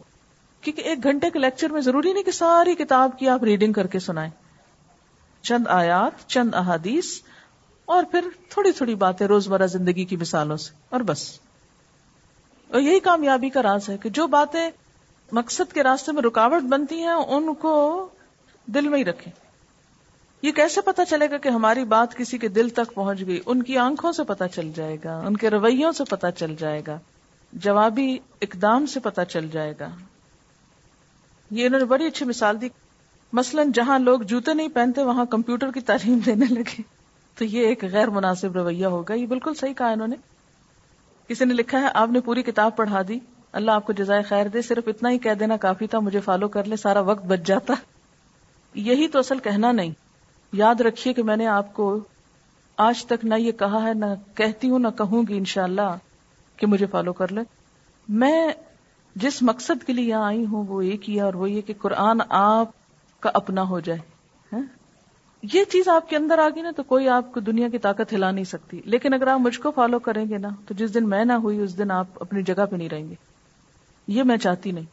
کیونکہ ایک گھنٹے کے لیکچر میں ضروری نہیں کہ ساری کتاب کی آپ ریڈنگ کر کے سنائیں۔ چند آیات، چند احادیث اور پھر تھوڑی تھوڑی باتیں روزمرہ زندگی کی مثالوں سے اور بس۔ اور یہی کامیابی کا راز ہے کہ جو باتیں مقصد کے راستے میں رکاوٹ بنتی ہیں، ان کو دل میں ہی رکھیں۔ یہ کیسے پتا چلے گا کہ ہماری بات کسی کے دل تک پہنچ گئی؟ ان کی آنکھوں سے پتا چل جائے گا، ان کے رویوں سے پتا چل جائے گا، جوابی اقدام سے پتا چل جائے گا۔ یہ انہوں نے بڑی اچھی مثال دی۔ مثلا جہاں لوگ جوتے نہیں پہنتے، وہاں کمپیوٹر کی تعلیم دینے لگے۔ تو یہ ایک غیر مناسب رویہ ہوگا۔ یہ بالکل صحیح کہا انہوں نے۔ کسی نے لکھا ہے، آپ نے پوری کتاب پڑھا دی۔ اللہ آپ کو جزائے خیر دے۔ صرف اتنا ہی کہہ دینا کافی تھا، مجھے فالو کر لے، سارا وقت بچ جاتا۔ یہی تو اصل کہنا نہیں۔ یاد رکھیے کہ میں نے آپ کو آج تک نہ یہ کہا ہے، نہ کہتی ہوں، نہ کہوں گی انشاءاللہ کہ مجھے فالو کر لے۔ میں جس مقصد کے لیے یہاں آئی ہوں، وہ ایک ہی ہے اور وہ یہ کہ قرآن آپ کا اپنا ہو جائے ہاں؟ یہ چیز آپ کے اندر آ گئی نا تو کوئی آپ کو دنیا کی طاقت ہلا نہیں سکتی۔ لیکن اگر آپ مجھ کو فالو کریں گے نا تو جس دن میں نہ ہوئی، اس دن آپ اپنی جگہ پہ نہیں رہیں گے۔ یہ میں چاہتی نہیں۔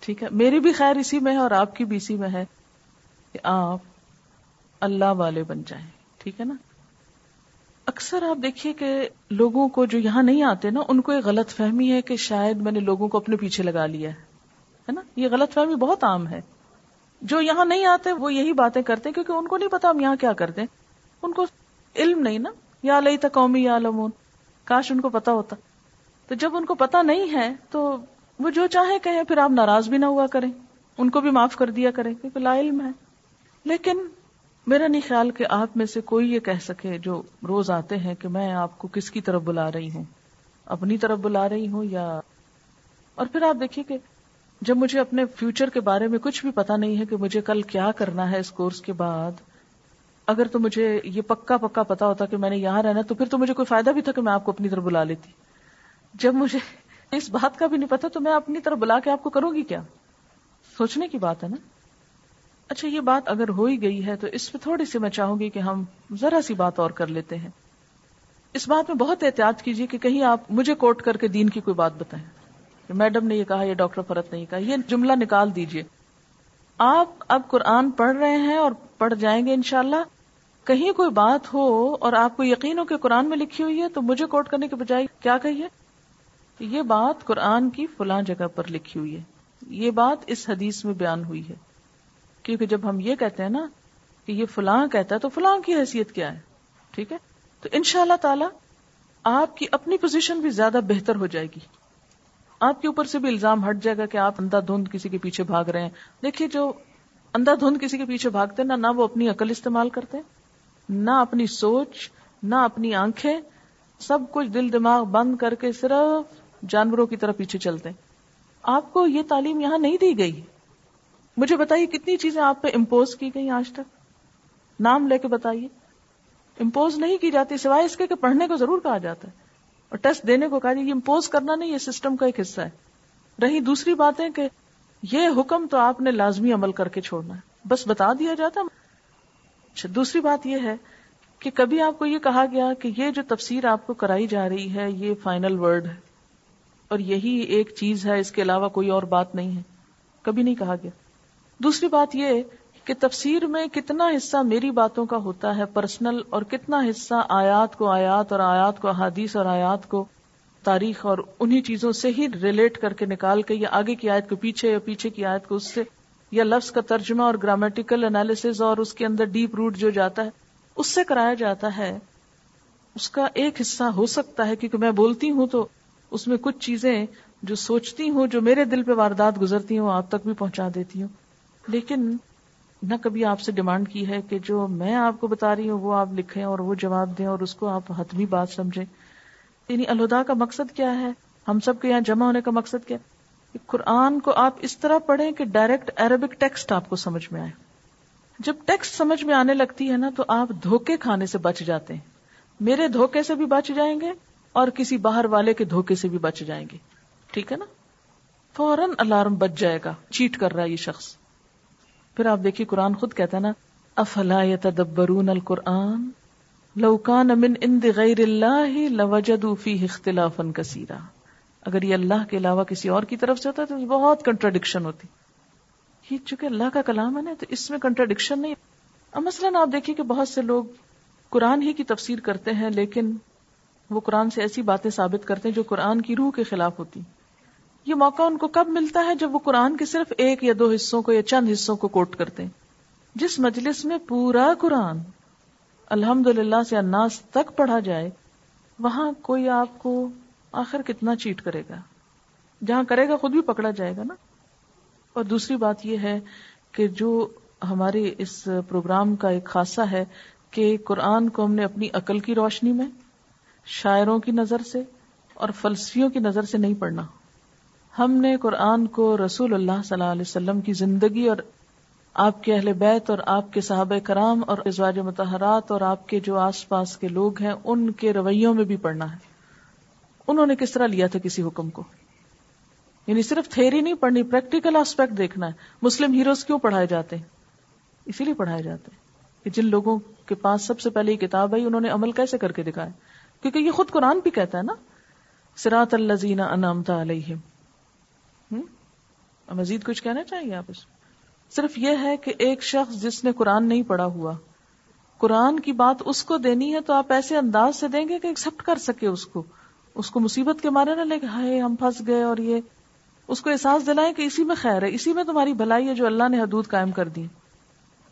ٹھیک ہے؟ میری بھی خیر اسی میں ہے اور آپ کی بھی اسی میں ہے کہ آپ اللہ والے بن جائیں۔ ٹھیک ہے نا؟ اکثر آپ دیکھیے کہ لوگوں کو جو یہاں نہیں آتے نا، ان کو ایک غلط فہمی ہے کہ شاید میں نے لوگوں کو اپنے پیچھے لگا لیا ہے۔ نا؟ یہ غلط فہمی بہت عام ہے۔ جو یہاں نہیں آتے، وہ یہی باتیں کرتے کیونکہ ان کو نہیں پتا ہم یہاں کیا کرتے ان کو علم نہیں نا۔ یا لئی تھا قومی یا لمون کاش ان کو پتا ہوتا۔ تو جب ان کو پتا نہیں ہے، تو وہ جو چاہے کہیں، پھر آپ ناراض بھی نہ ہوا کریں۔ ان کو بھی معاف کر دیا کریں، کیونکہ لا علم ہے۔ لیکن میرا نہیں خیال کہ آپ میں سے کوئی یہ کہہ سکے جو روز آتے ہیں کہ میں آپ کو کس کی طرف بلا رہی ہوں؟ اپنی طرف بلا رہی ہوں یا اور پھر آپ دیکھیے کہ جب مجھے اپنے فیوچر کے بارے میں کچھ بھی پتا نہیں ہے کہ مجھے کل کیا کرنا ہے اس کورس کے بعد، اگر تو مجھے یہ پکا پکا پتا ہوتا کہ میں نے یہاں رہنا تو پھر تو مجھے کوئی فائدہ بھی تھا کہ میں آپ کو اپنی طرف بلا لیتی۔ جب مجھے اس بات کا بھی نہیں پتا تو میں اپنی طرف بلا کے آپ کو کروں گی کیا؟ سوچنے کی بات ہے نا؟ اچھا یہ بات اگر ہو ہی گئی ہے تو اس پہ تھوڑی سی میں چاہوں گی کہ ہم ذرا سی بات اور کر لیتے ہیں۔ اس بات میں بہت احتیاط کیجیے کہ کہیں آپ مجھے کوٹ کر کے دین کی کوئی بات بتائیں۔ کہ میڈم نے یہ کہا، یا ڈاکٹر فرت نے یہ کہا، یہ جملہ نکال دیجیے۔ آپ اب قرآن پڑھ رہے ہیں اور پڑھ جائیں گے انشاءاللہ۔ کہیں کوئی بات ہو اور آپ کو یقین ہو کہ قرآن میں لکھی ہوئی ہے تو مجھے کوٹ کرنے کے بجائے کیا کہیے؟ یہ بات قرآن کی فلاں جگہ پر لکھی ہوئی ہے۔ یہ بات اس حدیث میں بیان ہوئی ہے۔ کیونکہ جب ہم یہ کہتے ہیں نا کہ یہ فلاں کہتا ہے تو فلاں کی حیثیت کیا ہے؟ ٹھیک ہے؟ تو ان شاء اللہ تعالی آپ کی اپنی پوزیشن بھی زیادہ بہتر ہو جائے گی۔ آپ کے اوپر سے بھی الزام ہٹ جائے گا کہ آپ اندھا دھند کسی کے پیچھے بھاگ رہے ہیں۔ دیکھیے جو اندھا دھند کسی کے پیچھے بھاگتے نہ نہ وہ اپنی عقل استعمال کرتے نہ اپنی سوچ، نہ اپنی آنکھیں، سب کچھ دل دماغ بند کر کے صرف جانوروں کی طرح پیچھے چلتے آپ کو یہ تعلیم یہاں نہیں دی گئی۔ مجھے بتائیے کتنی چیزیں آپ پہ امپوز کی گئی آج تک؟ نام لے کے بتائیے۔ امپوز نہیں کی جاتی، سوائے اس کے کہ پڑھنے کو ضرور کہا جاتا ہے۔ اور ٹیسٹ دینے کو کہا یہ امپوز کرنا نہیں، یہ سسٹم کا ایک حصہ ہے۔ رہی دوسری بات کہ یہ حکم تو آپ نے لازمی عمل کر کے چھوڑنا ہے۔ بس بتا دیا جاتا اچھا دوسری بات یہ ہے کہ کبھی آپ کو یہ کہا گیا کہ یہ جو تفسیر آپ کو کرائی جا رہی ہے، یہ فائنل ورڈ ہے۔ اور یہی ایک چیز ہے، اس کے علاوہ کوئی اور بات نہیں ہے۔ کبھی نہیں کہا گیا۔ دوسری بات یہ کہ تفسیر میں کتنا حصہ میری باتوں کا ہوتا ہے پرسنل اور کتنا حصہ آیات کو آیات اور آیات کو احادیث اور آیات کو تاریخ اور انہی چیزوں سے ہی ریلیٹ کر کے نکال کے یا آگے کی آیت کو پیچھے یا پیچھے کی آیت کو اس سے یا لفظ کا ترجمہ اور گرامیٹیکل انالیس اور اس کے اندر ڈیپ روٹ جو جاتا ہے، اس سے کرایا جاتا ہے۔ اس کا ایک حصہ ہو سکتا ہے کیونکہ میں بولتی ہوں تو اس میں کچھ چیزیں جو سوچتی ہوں، جو میرے دل پہ واردات گزرتی ہوں، آپ تک بھی پہنچا دیتی ہوں۔ لیکن نہ کبھی آپ سے ڈیمانڈ کی ہے کہ جو میں آپ کو بتا رہی ہوں وہ آپ لکھیں اور وہ جواب دیں اور اس کو آپ حتمی بات سمجھیں۔ یعنی الہدا کا مقصد کیا ہے؟ ہم سب کے یہاں جمع ہونے کا مقصد کیا کہ قرآن کو آپ اس طرح پڑھیں کہ ڈائریکٹ عربک ٹیکسٹ آپ کو سمجھ میں آئے۔ جب ٹیکسٹ سمجھ میں آنے لگتی ہے نا تو آپ دھوکے کھانے سے بچ جاتے ہیں۔ میرے دھوکے سے بھی بچ جائیں گے اور کسی باہر والے کے دھوکے سے بھی بچ جائیں گے۔ ٹھیک ہے نا؟ فوراً الارم بچ جائے گا، چیٹ کر رہا ہے یہ شخص۔ پھر آپ دیکھیے قرآن خود کہتا ہے نا، افلا يتدبرون القرآن؟ لو كان من عند غیر اللہ لوجدوا فيه اختلافا كثيرا اگر یہ اللہ کے علاوہ کسی اور کی طرف سے ہوتا تو بہت کنٹراڈکشن ہوتی۔ یہ چونکہ اللہ کا کلام ہے نا، تو اس میں کنٹراڈکشن نہیں۔ اب مثلاً آپ دیکھیے کہ بہت سے لوگ قرآن ہی کی تفسیر کرتے ہیں، لیکن وہ قرآن سے ایسی باتیں ثابت کرتے ہیں جو قرآن کی روح کے خلاف ہوتی۔ یہ موقع ان کو کب ملتا ہے جب وہ قرآن کے صرف ایک یا دو حصوں کو یا چند حصوں کو کوٹ کرتے ہیں؟ جس مجلس میں پورا قرآن الحمد للہ سے اناس تک پڑھا جائے، وہاں کوئی آپ کو آخر کتنا چیٹ کرے گا؟ جہاں کرے گا خود بھی پکڑا جائے گا نا؟ اور دوسری بات یہ ہے کہ جو ہمارے اس پروگرام کا ایک خاصہ ہے کہ قرآن کو ہم نے اپنی عقل کی روشنی میں، شاعروں کی نظر سے اور فلسفیوں کی نظر سے نہیں پڑھنا۔ ہم نے قرآن کو رسول اللہ صلی اللہ علیہ وسلم کی زندگی اور آپ کے اہل بیت اور آپ کے صحابہ کرام اور ازواج متحرات اور آپ کے جو آس پاس کے لوگ ہیں، ان کے رویوں میں بھی پڑھنا ہے۔ انہوں نے کس طرح لیا تھا کسی حکم کو؟ یعنی صرف تھیری نہیں پڑھنی، پریکٹیکل آسپیکٹ دیکھنا ہے۔ مسلم ہیروز کیوں پڑھائے جاتے ہیں؟ اسی لیے پڑھائے جاتے ہیں کہ جن لوگوں کے پاس سب سے پہلے یہ کتاب آئی، انہوں نے عمل کیسے کر کے دکھایا؟ کیونکہ یہ خود قرآن بھی کہتا ہے نا سراط الزین انعمتا علیہم۔ مزید کچھ کہنا چاہیے آپ اس صرف یہ ہے کہ ایک شخص جس نے قرآن نہیں پڑھا ہوا، قرآن کی بات اس کو دینی ہے تو آپ ایسے انداز سے دیں گے کہ ایکسپٹ کر سکے اس کو۔ اس کو مصیبت کے مارے نہ لے کے ہائے ہم پھنس گئے اور یہ۔ اس کو احساس دلائیں کہ اسی میں خیر ہے، اسی میں تمہاری بھلائی ہے جو اللہ نے حدود قائم کر دی۔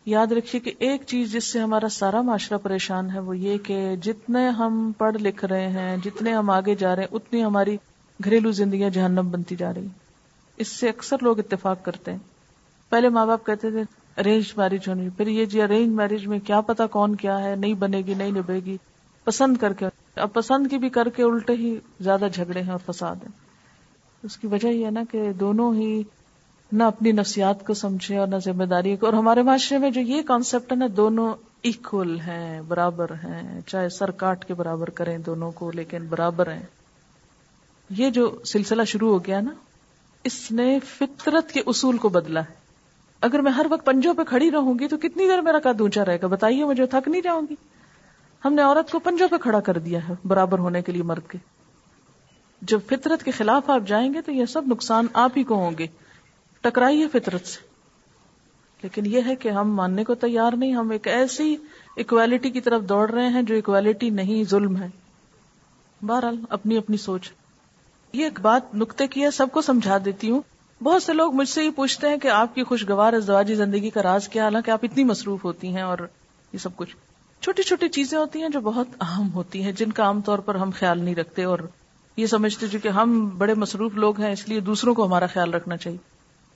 یاد رکھیے کہ ایک چیز جس سے ہمارا سارا معاشرہ پریشان ہے وہ یہ کہ جتنے ہم پڑھ لکھ رہے ہیں، جتنے ہم آگے جا رہے ہیں، اتنی ہماری گھریلو زندگیاں جہنم بنتی جا رہی اس سے اکثر لوگ اتفاق کرتے ہیں۔ پہلے ماں باپ کہتے تھے ارینج میرج ہونی۔ پھر یہ جی ارینج میرج میں کیا پتا کون کیا ہے، نہیں بنے گی، نہیں نبھے گی۔ پسند کر کے۔ اب پسند کی بھی کر کے الٹے ہی زیادہ جھگڑے ہیں اور فساد ہیں۔ اس کی وجہ یہ ہے نا کہ دونوں ہی نہ اپنی نفسیات کو سمجھے اور نہ ذمہ داری کو۔ اور ہمارے معاشرے میں جو یہ کانسیپٹ ہے نا، دونوں اکول ہیں، برابر ہیں۔ چاہے سر کاٹ کے برابر کریں دونوں کو، لیکن برابر ہیں۔ یہ جو سلسلہ شروع ہو گیا نا اس نے فطرت کے اصول کو بدلا ہے۔ اگر میں ہر وقت پنجوں پہ کھڑی رہوں گی تو کتنی دیر میرا قد اونچا رہے گا؟ بتائیے مجھے تھک نہیں جاؤں گی۔ ہم نے عورت کو پنجوں پہ کھڑا کر دیا ہے برابر ہونے کے لیے مرد کے۔ جب فطرت کے خلاف آپ جائیں گے تو یہ سب نقصان آپ ہی کو ہوں گے۔ ٹکرائیے فطرت سے۔ لیکن یہ ہے کہ ہم ماننے کو تیار نہیں، ہم ایک ایسی اکوالٹی کی طرف دوڑ رہے ہیں جو اکوالٹی نہیں، ظلم ہے۔ بہرحال، اپنی اپنی سوچ۔ یہ ایک بات نقطے کی ہے، سب کو سمجھا دیتی ہوں۔ بہت سے لوگ مجھ سے ہی پوچھتے ہیں کہ آپ کی خوشگوار ازدواجی زندگی کا راز کیا؟ حالانکہ آپ اتنی مصروف ہوتی ہیں اور یہ سب کچھ۔ چھوٹی چھوٹی چیزیں ہوتی ہیں جو بہت اہم ہوتی ہیں، جن کا عام طور پر ہم خیال نہیں رکھتے اور یہ سمجھتے جو کہ ہم بڑے مصروف لوگ ہیں، اس لیے دوسروں کو ہمارا خیال رکھنا چاہیے۔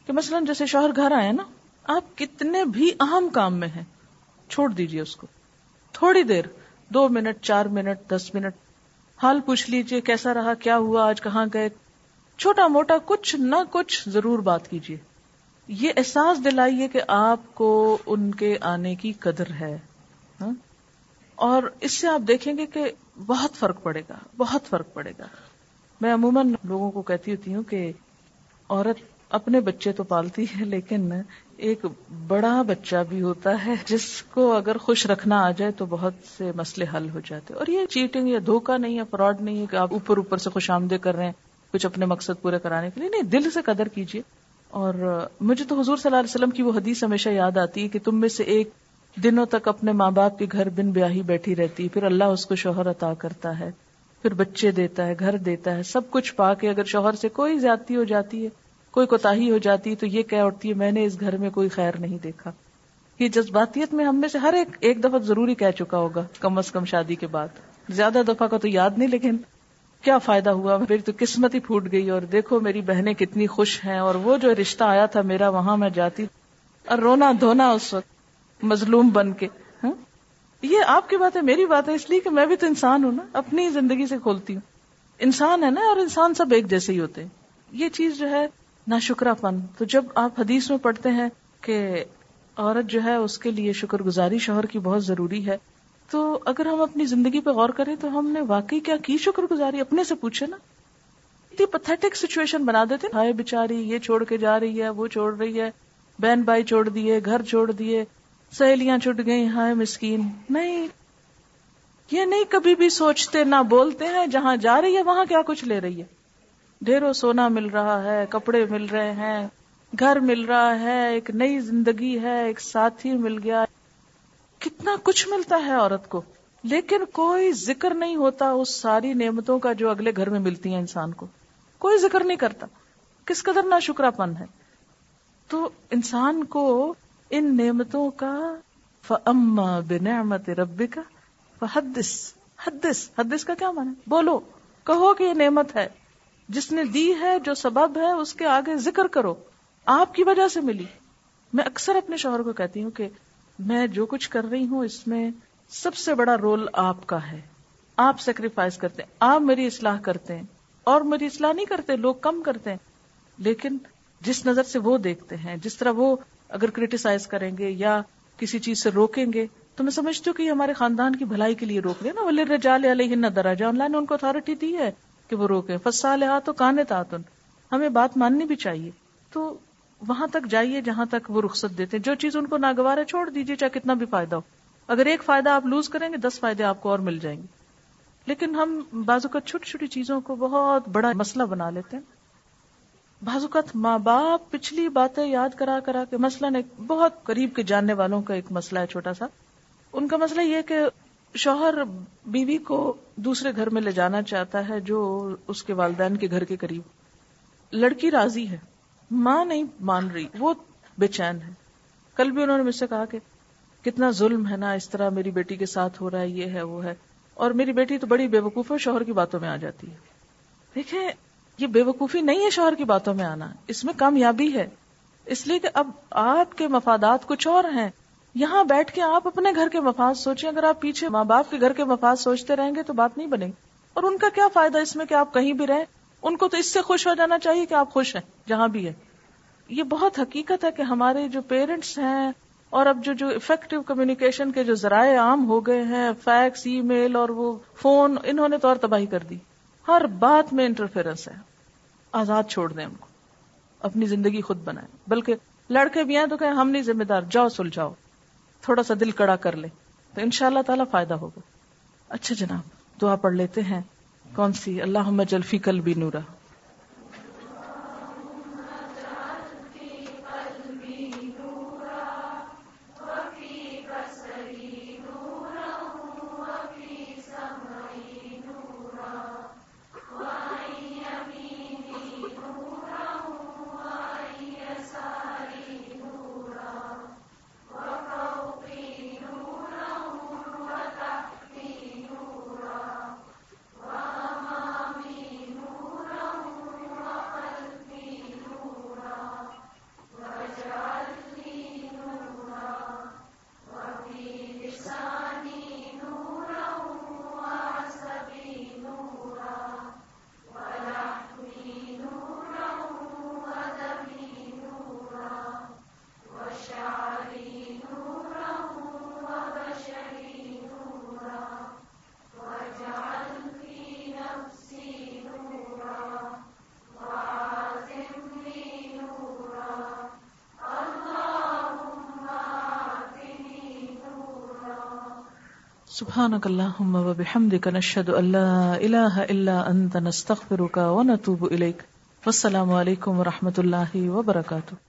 کہ مثلا جیسے شوہر گھر آئے نا، آپ کتنے بھی اہم کام میں ہیں، چھوڑ دیجیے اس کو۔ تھوڑی دیر، دو منٹ، چار منٹ، دس منٹ حال پوچھ لیجیے کیسا رہا، کیا ہوا، آج کہاں گئے؟ چھوٹا موٹا کچھ نہ کچھ ضرور بات کیجیے یہ احساس دلائیے کہ آپ کو ان کے آنے کی قدر ہے ہاں؟ اور اس سے آپ دیکھیں گے کہ بہت فرق پڑے گا، بہت فرق پڑے گا۔ میں عموماً لوگوں کو کہتی ہوتی ہوں کہ عورت اپنے بچے تو پالتی ہے، لیکن ایک بڑا بچہ بھی ہوتا ہے جس کو اگر خوش رکھنا آ جائے تو بہت سے مسئلے حل ہو جاتے اور یہ چیٹنگ یا دھوکا نہیں ہے فراڈ نہیں ہے کہ آپ اوپر اوپر سے خوش آمدے کر رہے ہیں کچھ اپنے مقصد پورے کرانے کے لیے۔ نہیں، دل سے قدر کیجیے۔ اور مجھے تو حضور صلی اللہ علیہ وسلم کی وہ حدیث ہمیشہ یاد آتی ہے کہ تم میں سے ایک دنوں تک اپنے ماں باپ کے گھر بن بیاہی بیٹھی رہتی پھر اللہ اس کو شوہر عطا کرتا ہے، پھر بچے دیتا ہے، گھر دیتا ہے، سب کچھ پا کے اگر شوہر سے کوئی زیادتی ہو جاتی ہے کوئی کوتا ہو جاتی تو یہ کہہ اٹھتی ہے، میں نے اس گھر میں کوئی خیر نہیں دیکھا۔ یہ جذباتیت میں ہم میں سے ہر ایک ایک دفعہ ضروری کہہ چکا ہوگا، کم از کم شادی کے بعد۔ زیادہ دفعہ کا تو یاد نہیں، لیکن کیا فائدہ ہوا؟ میری تو قسمت ہی پھوٹ گئی اور دیکھو میری بہنیں کتنی خوش ہیں اور وہ جو رشتہ آیا تھا میرا، وہاں میں جاتی۔ اور رونا دھونا اس وقت، مظلوم بن کے۔ ہاں؟ یہ آپ کی بات ہے میری بات ہے اس لیے کہ میں بھی تو انسان ہوں نا، اپنی زندگی سے کھولتی ہوں۔ انسان ہے نا اور انسان سب ایک جیسے ہی ہوتے ہیں۔ یہ چیز جو ہے نہ شکرا پن تو جب آپ حدیث میں پڑھتے ہیں کہ عورت جو ہے اس کے لیے شکر گزاری شوہر کی بہت ضروری ہے، تو اگر ہم اپنی زندگی پہ غور کریں تو ہم نے واقعی کیا کی شکر گزاری؟ اپنے سے پوچھے نا۔ اتنی پتھیٹک سچویشن بنا دیتے ہائے بےچاری یہ چھوڑ کے جا رہی ہے، وہ چھوڑ رہی ہے۔ بہن بھائی چھوڑ دیے، گھر چھوڑ دیے۔ سہیلیاں چھٹ گئی ہائے مسکین۔ نہیں، یہ نہیں کبھی بھی سوچتے نہ بولتے ہیں، جہاں جا رہی ہے وہاں کیا کچھ لے رہی ہے۔ ڈھیروں سونا مل رہا ہے، کپڑے مل رہے ہیں، گھر مل رہا ہے، ایک نئی زندگی ہے، ایک ساتھی مل گیا۔ کتنا کچھ ملتا ہے عورت کو۔ لیکن کوئی ذکر نہیں ہوتا اس ساری نعمتوں کا جو اگلے گھر میں ملتی ہیں انسان کو۔ کوئی ذکر نہیں کرتا۔ کس قدر نہ شکرا پن ہے۔ تو انسان کو ان نعمتوں کا فما بنعمت رب کا حدس حدس حدس کا کیا مانا بولو۔ کہو کہ یہ نعمت ہے۔ جس نے دی ہے، جو سبب ہے، اس کے آگے ذکر کرو۔ آپ کی وجہ سے ملی۔ میں اکثر اپنے شوہر کو کہتی ہوں کہ میں جو کچھ کر رہی ہوں، اس میں سب سے بڑا رول آپ کا ہے۔ آپ سیکریفائس کرتے ہیں۔ آپ میری اصلاح کرتے ہیں۔ اور میری اصلاح نہیں کرتے، لوگ کم کرتے ہیں۔ لیکن جس نظر سے وہ دیکھتے ہیں، جس طرح وہ اگر کریٹیسائز کریں گے یا کسی چیز سے روکیں گے، تو میں سمجھتی ہوں کہ ہمارے خاندان کی بھلائی کے لیے روک رہے نا۔ ولی رجال علیہ نہ اللہ نے ان کو اتارٹی دی ہے۔ کہ وہ روکے فسال تو کانے تعتن ہمیں بات ماننی بھی چاہیے۔ تو وہاں تک جائیے جہاں تک وہ رخصت دیتے ہیں۔ جو چیز ان کو ناگوار ہے، چھوڑ دیجیے چاہے کتنا بھی فائدہ ہو۔ اگر ایک فائدہ آپ لوز کریں گے، دس فائدے آپ کو اور مل جائیں گے۔ لیکن ہم بازو کا چھوٹی چھوٹی چیزوں کو بہت بڑا مسئلہ بنا لیتے ہیں۔ بازوقت ماں باپ پچھلی باتیں یاد کرا کرا کے مسئلہ نے بہت قریب کے جاننے والوں کا ایک مسئلہ ہے، چھوٹا سا۔ ان کا مسئلہ یہ کہ شوہر بیوی کو دوسرے گھر میں لے جانا چاہتا ہے جو اس کے والدین کے گھر کے قریب۔ لڑکی راضی ہے۔ ماں نہیں مان رہی۔ وہ بے چین ہے۔ کل بھی انہوں نے مجھ سے کہا کہ کتنا ظلم ہے نا، اس طرح میری بیٹی کے ساتھ ہو رہا ہے، یہ ہے، وہ ہے۔ اور میری بیٹی تو بڑی بے وقوف ہے، شوہر کی باتوں میں آ جاتی ہے۔ دیکھیں، یہ بے وقوفی نہیں ہے شوہر کی باتوں میں آنا۔ اس میں کامیابی ہے۔ اس لیے کہ اب آپ کے مفادات کچھ اور ہیں۔ یہاں بیٹھ کے آپ اپنے گھر کے مفاد سوچیں، اگر آپ پیچھے ماں باپ کے گھر کے مفاد سوچتے رہیں گے تو بات نہیں بنے گی۔ اور ان کا کیا فائدہ اس میں کہ آپ کہیں بھی رہیں؟ ان کو تو اس سے خوش ہو جانا چاہیے کہ آپ خوش ہیں، جہاں بھی ہے یہ بہت حقیقت ہے کہ ہمارے جو پیرنٹس ہیں اور اب جو جو افیکٹو کمیونیکیشن کے جو ذرائع عام ہو گئے ہیں فیکس ای میل اور وہ فون انہوں نے تو اور تباہی کر دی۔ ہر بات میں انٹرفیئرنس ہے۔ آزاد چھوڑ دیں ان کو۔ اپنی زندگی خود بنائیں۔ بلکہ لڑکے بھی ہیں تو کہ ہم نہیں ذمہ دار، جاؤ سلجھاؤ۔ تھوڑا سا دل کڑا کر لے تو ان شاء اللہ تعالیٰ فائدہ ہوگا۔ اچھا جناب، دعا پڑھ لیتے ہیں۔ کون سی؟ اللہ جلفی کل بھی نورا۔ سبحانك اللهم وبحمدك نشهد ان لا اله الا انت نستغفرك ونتوب اليك والسلام علیکم ورحمۃ اللہ وبرکاتہ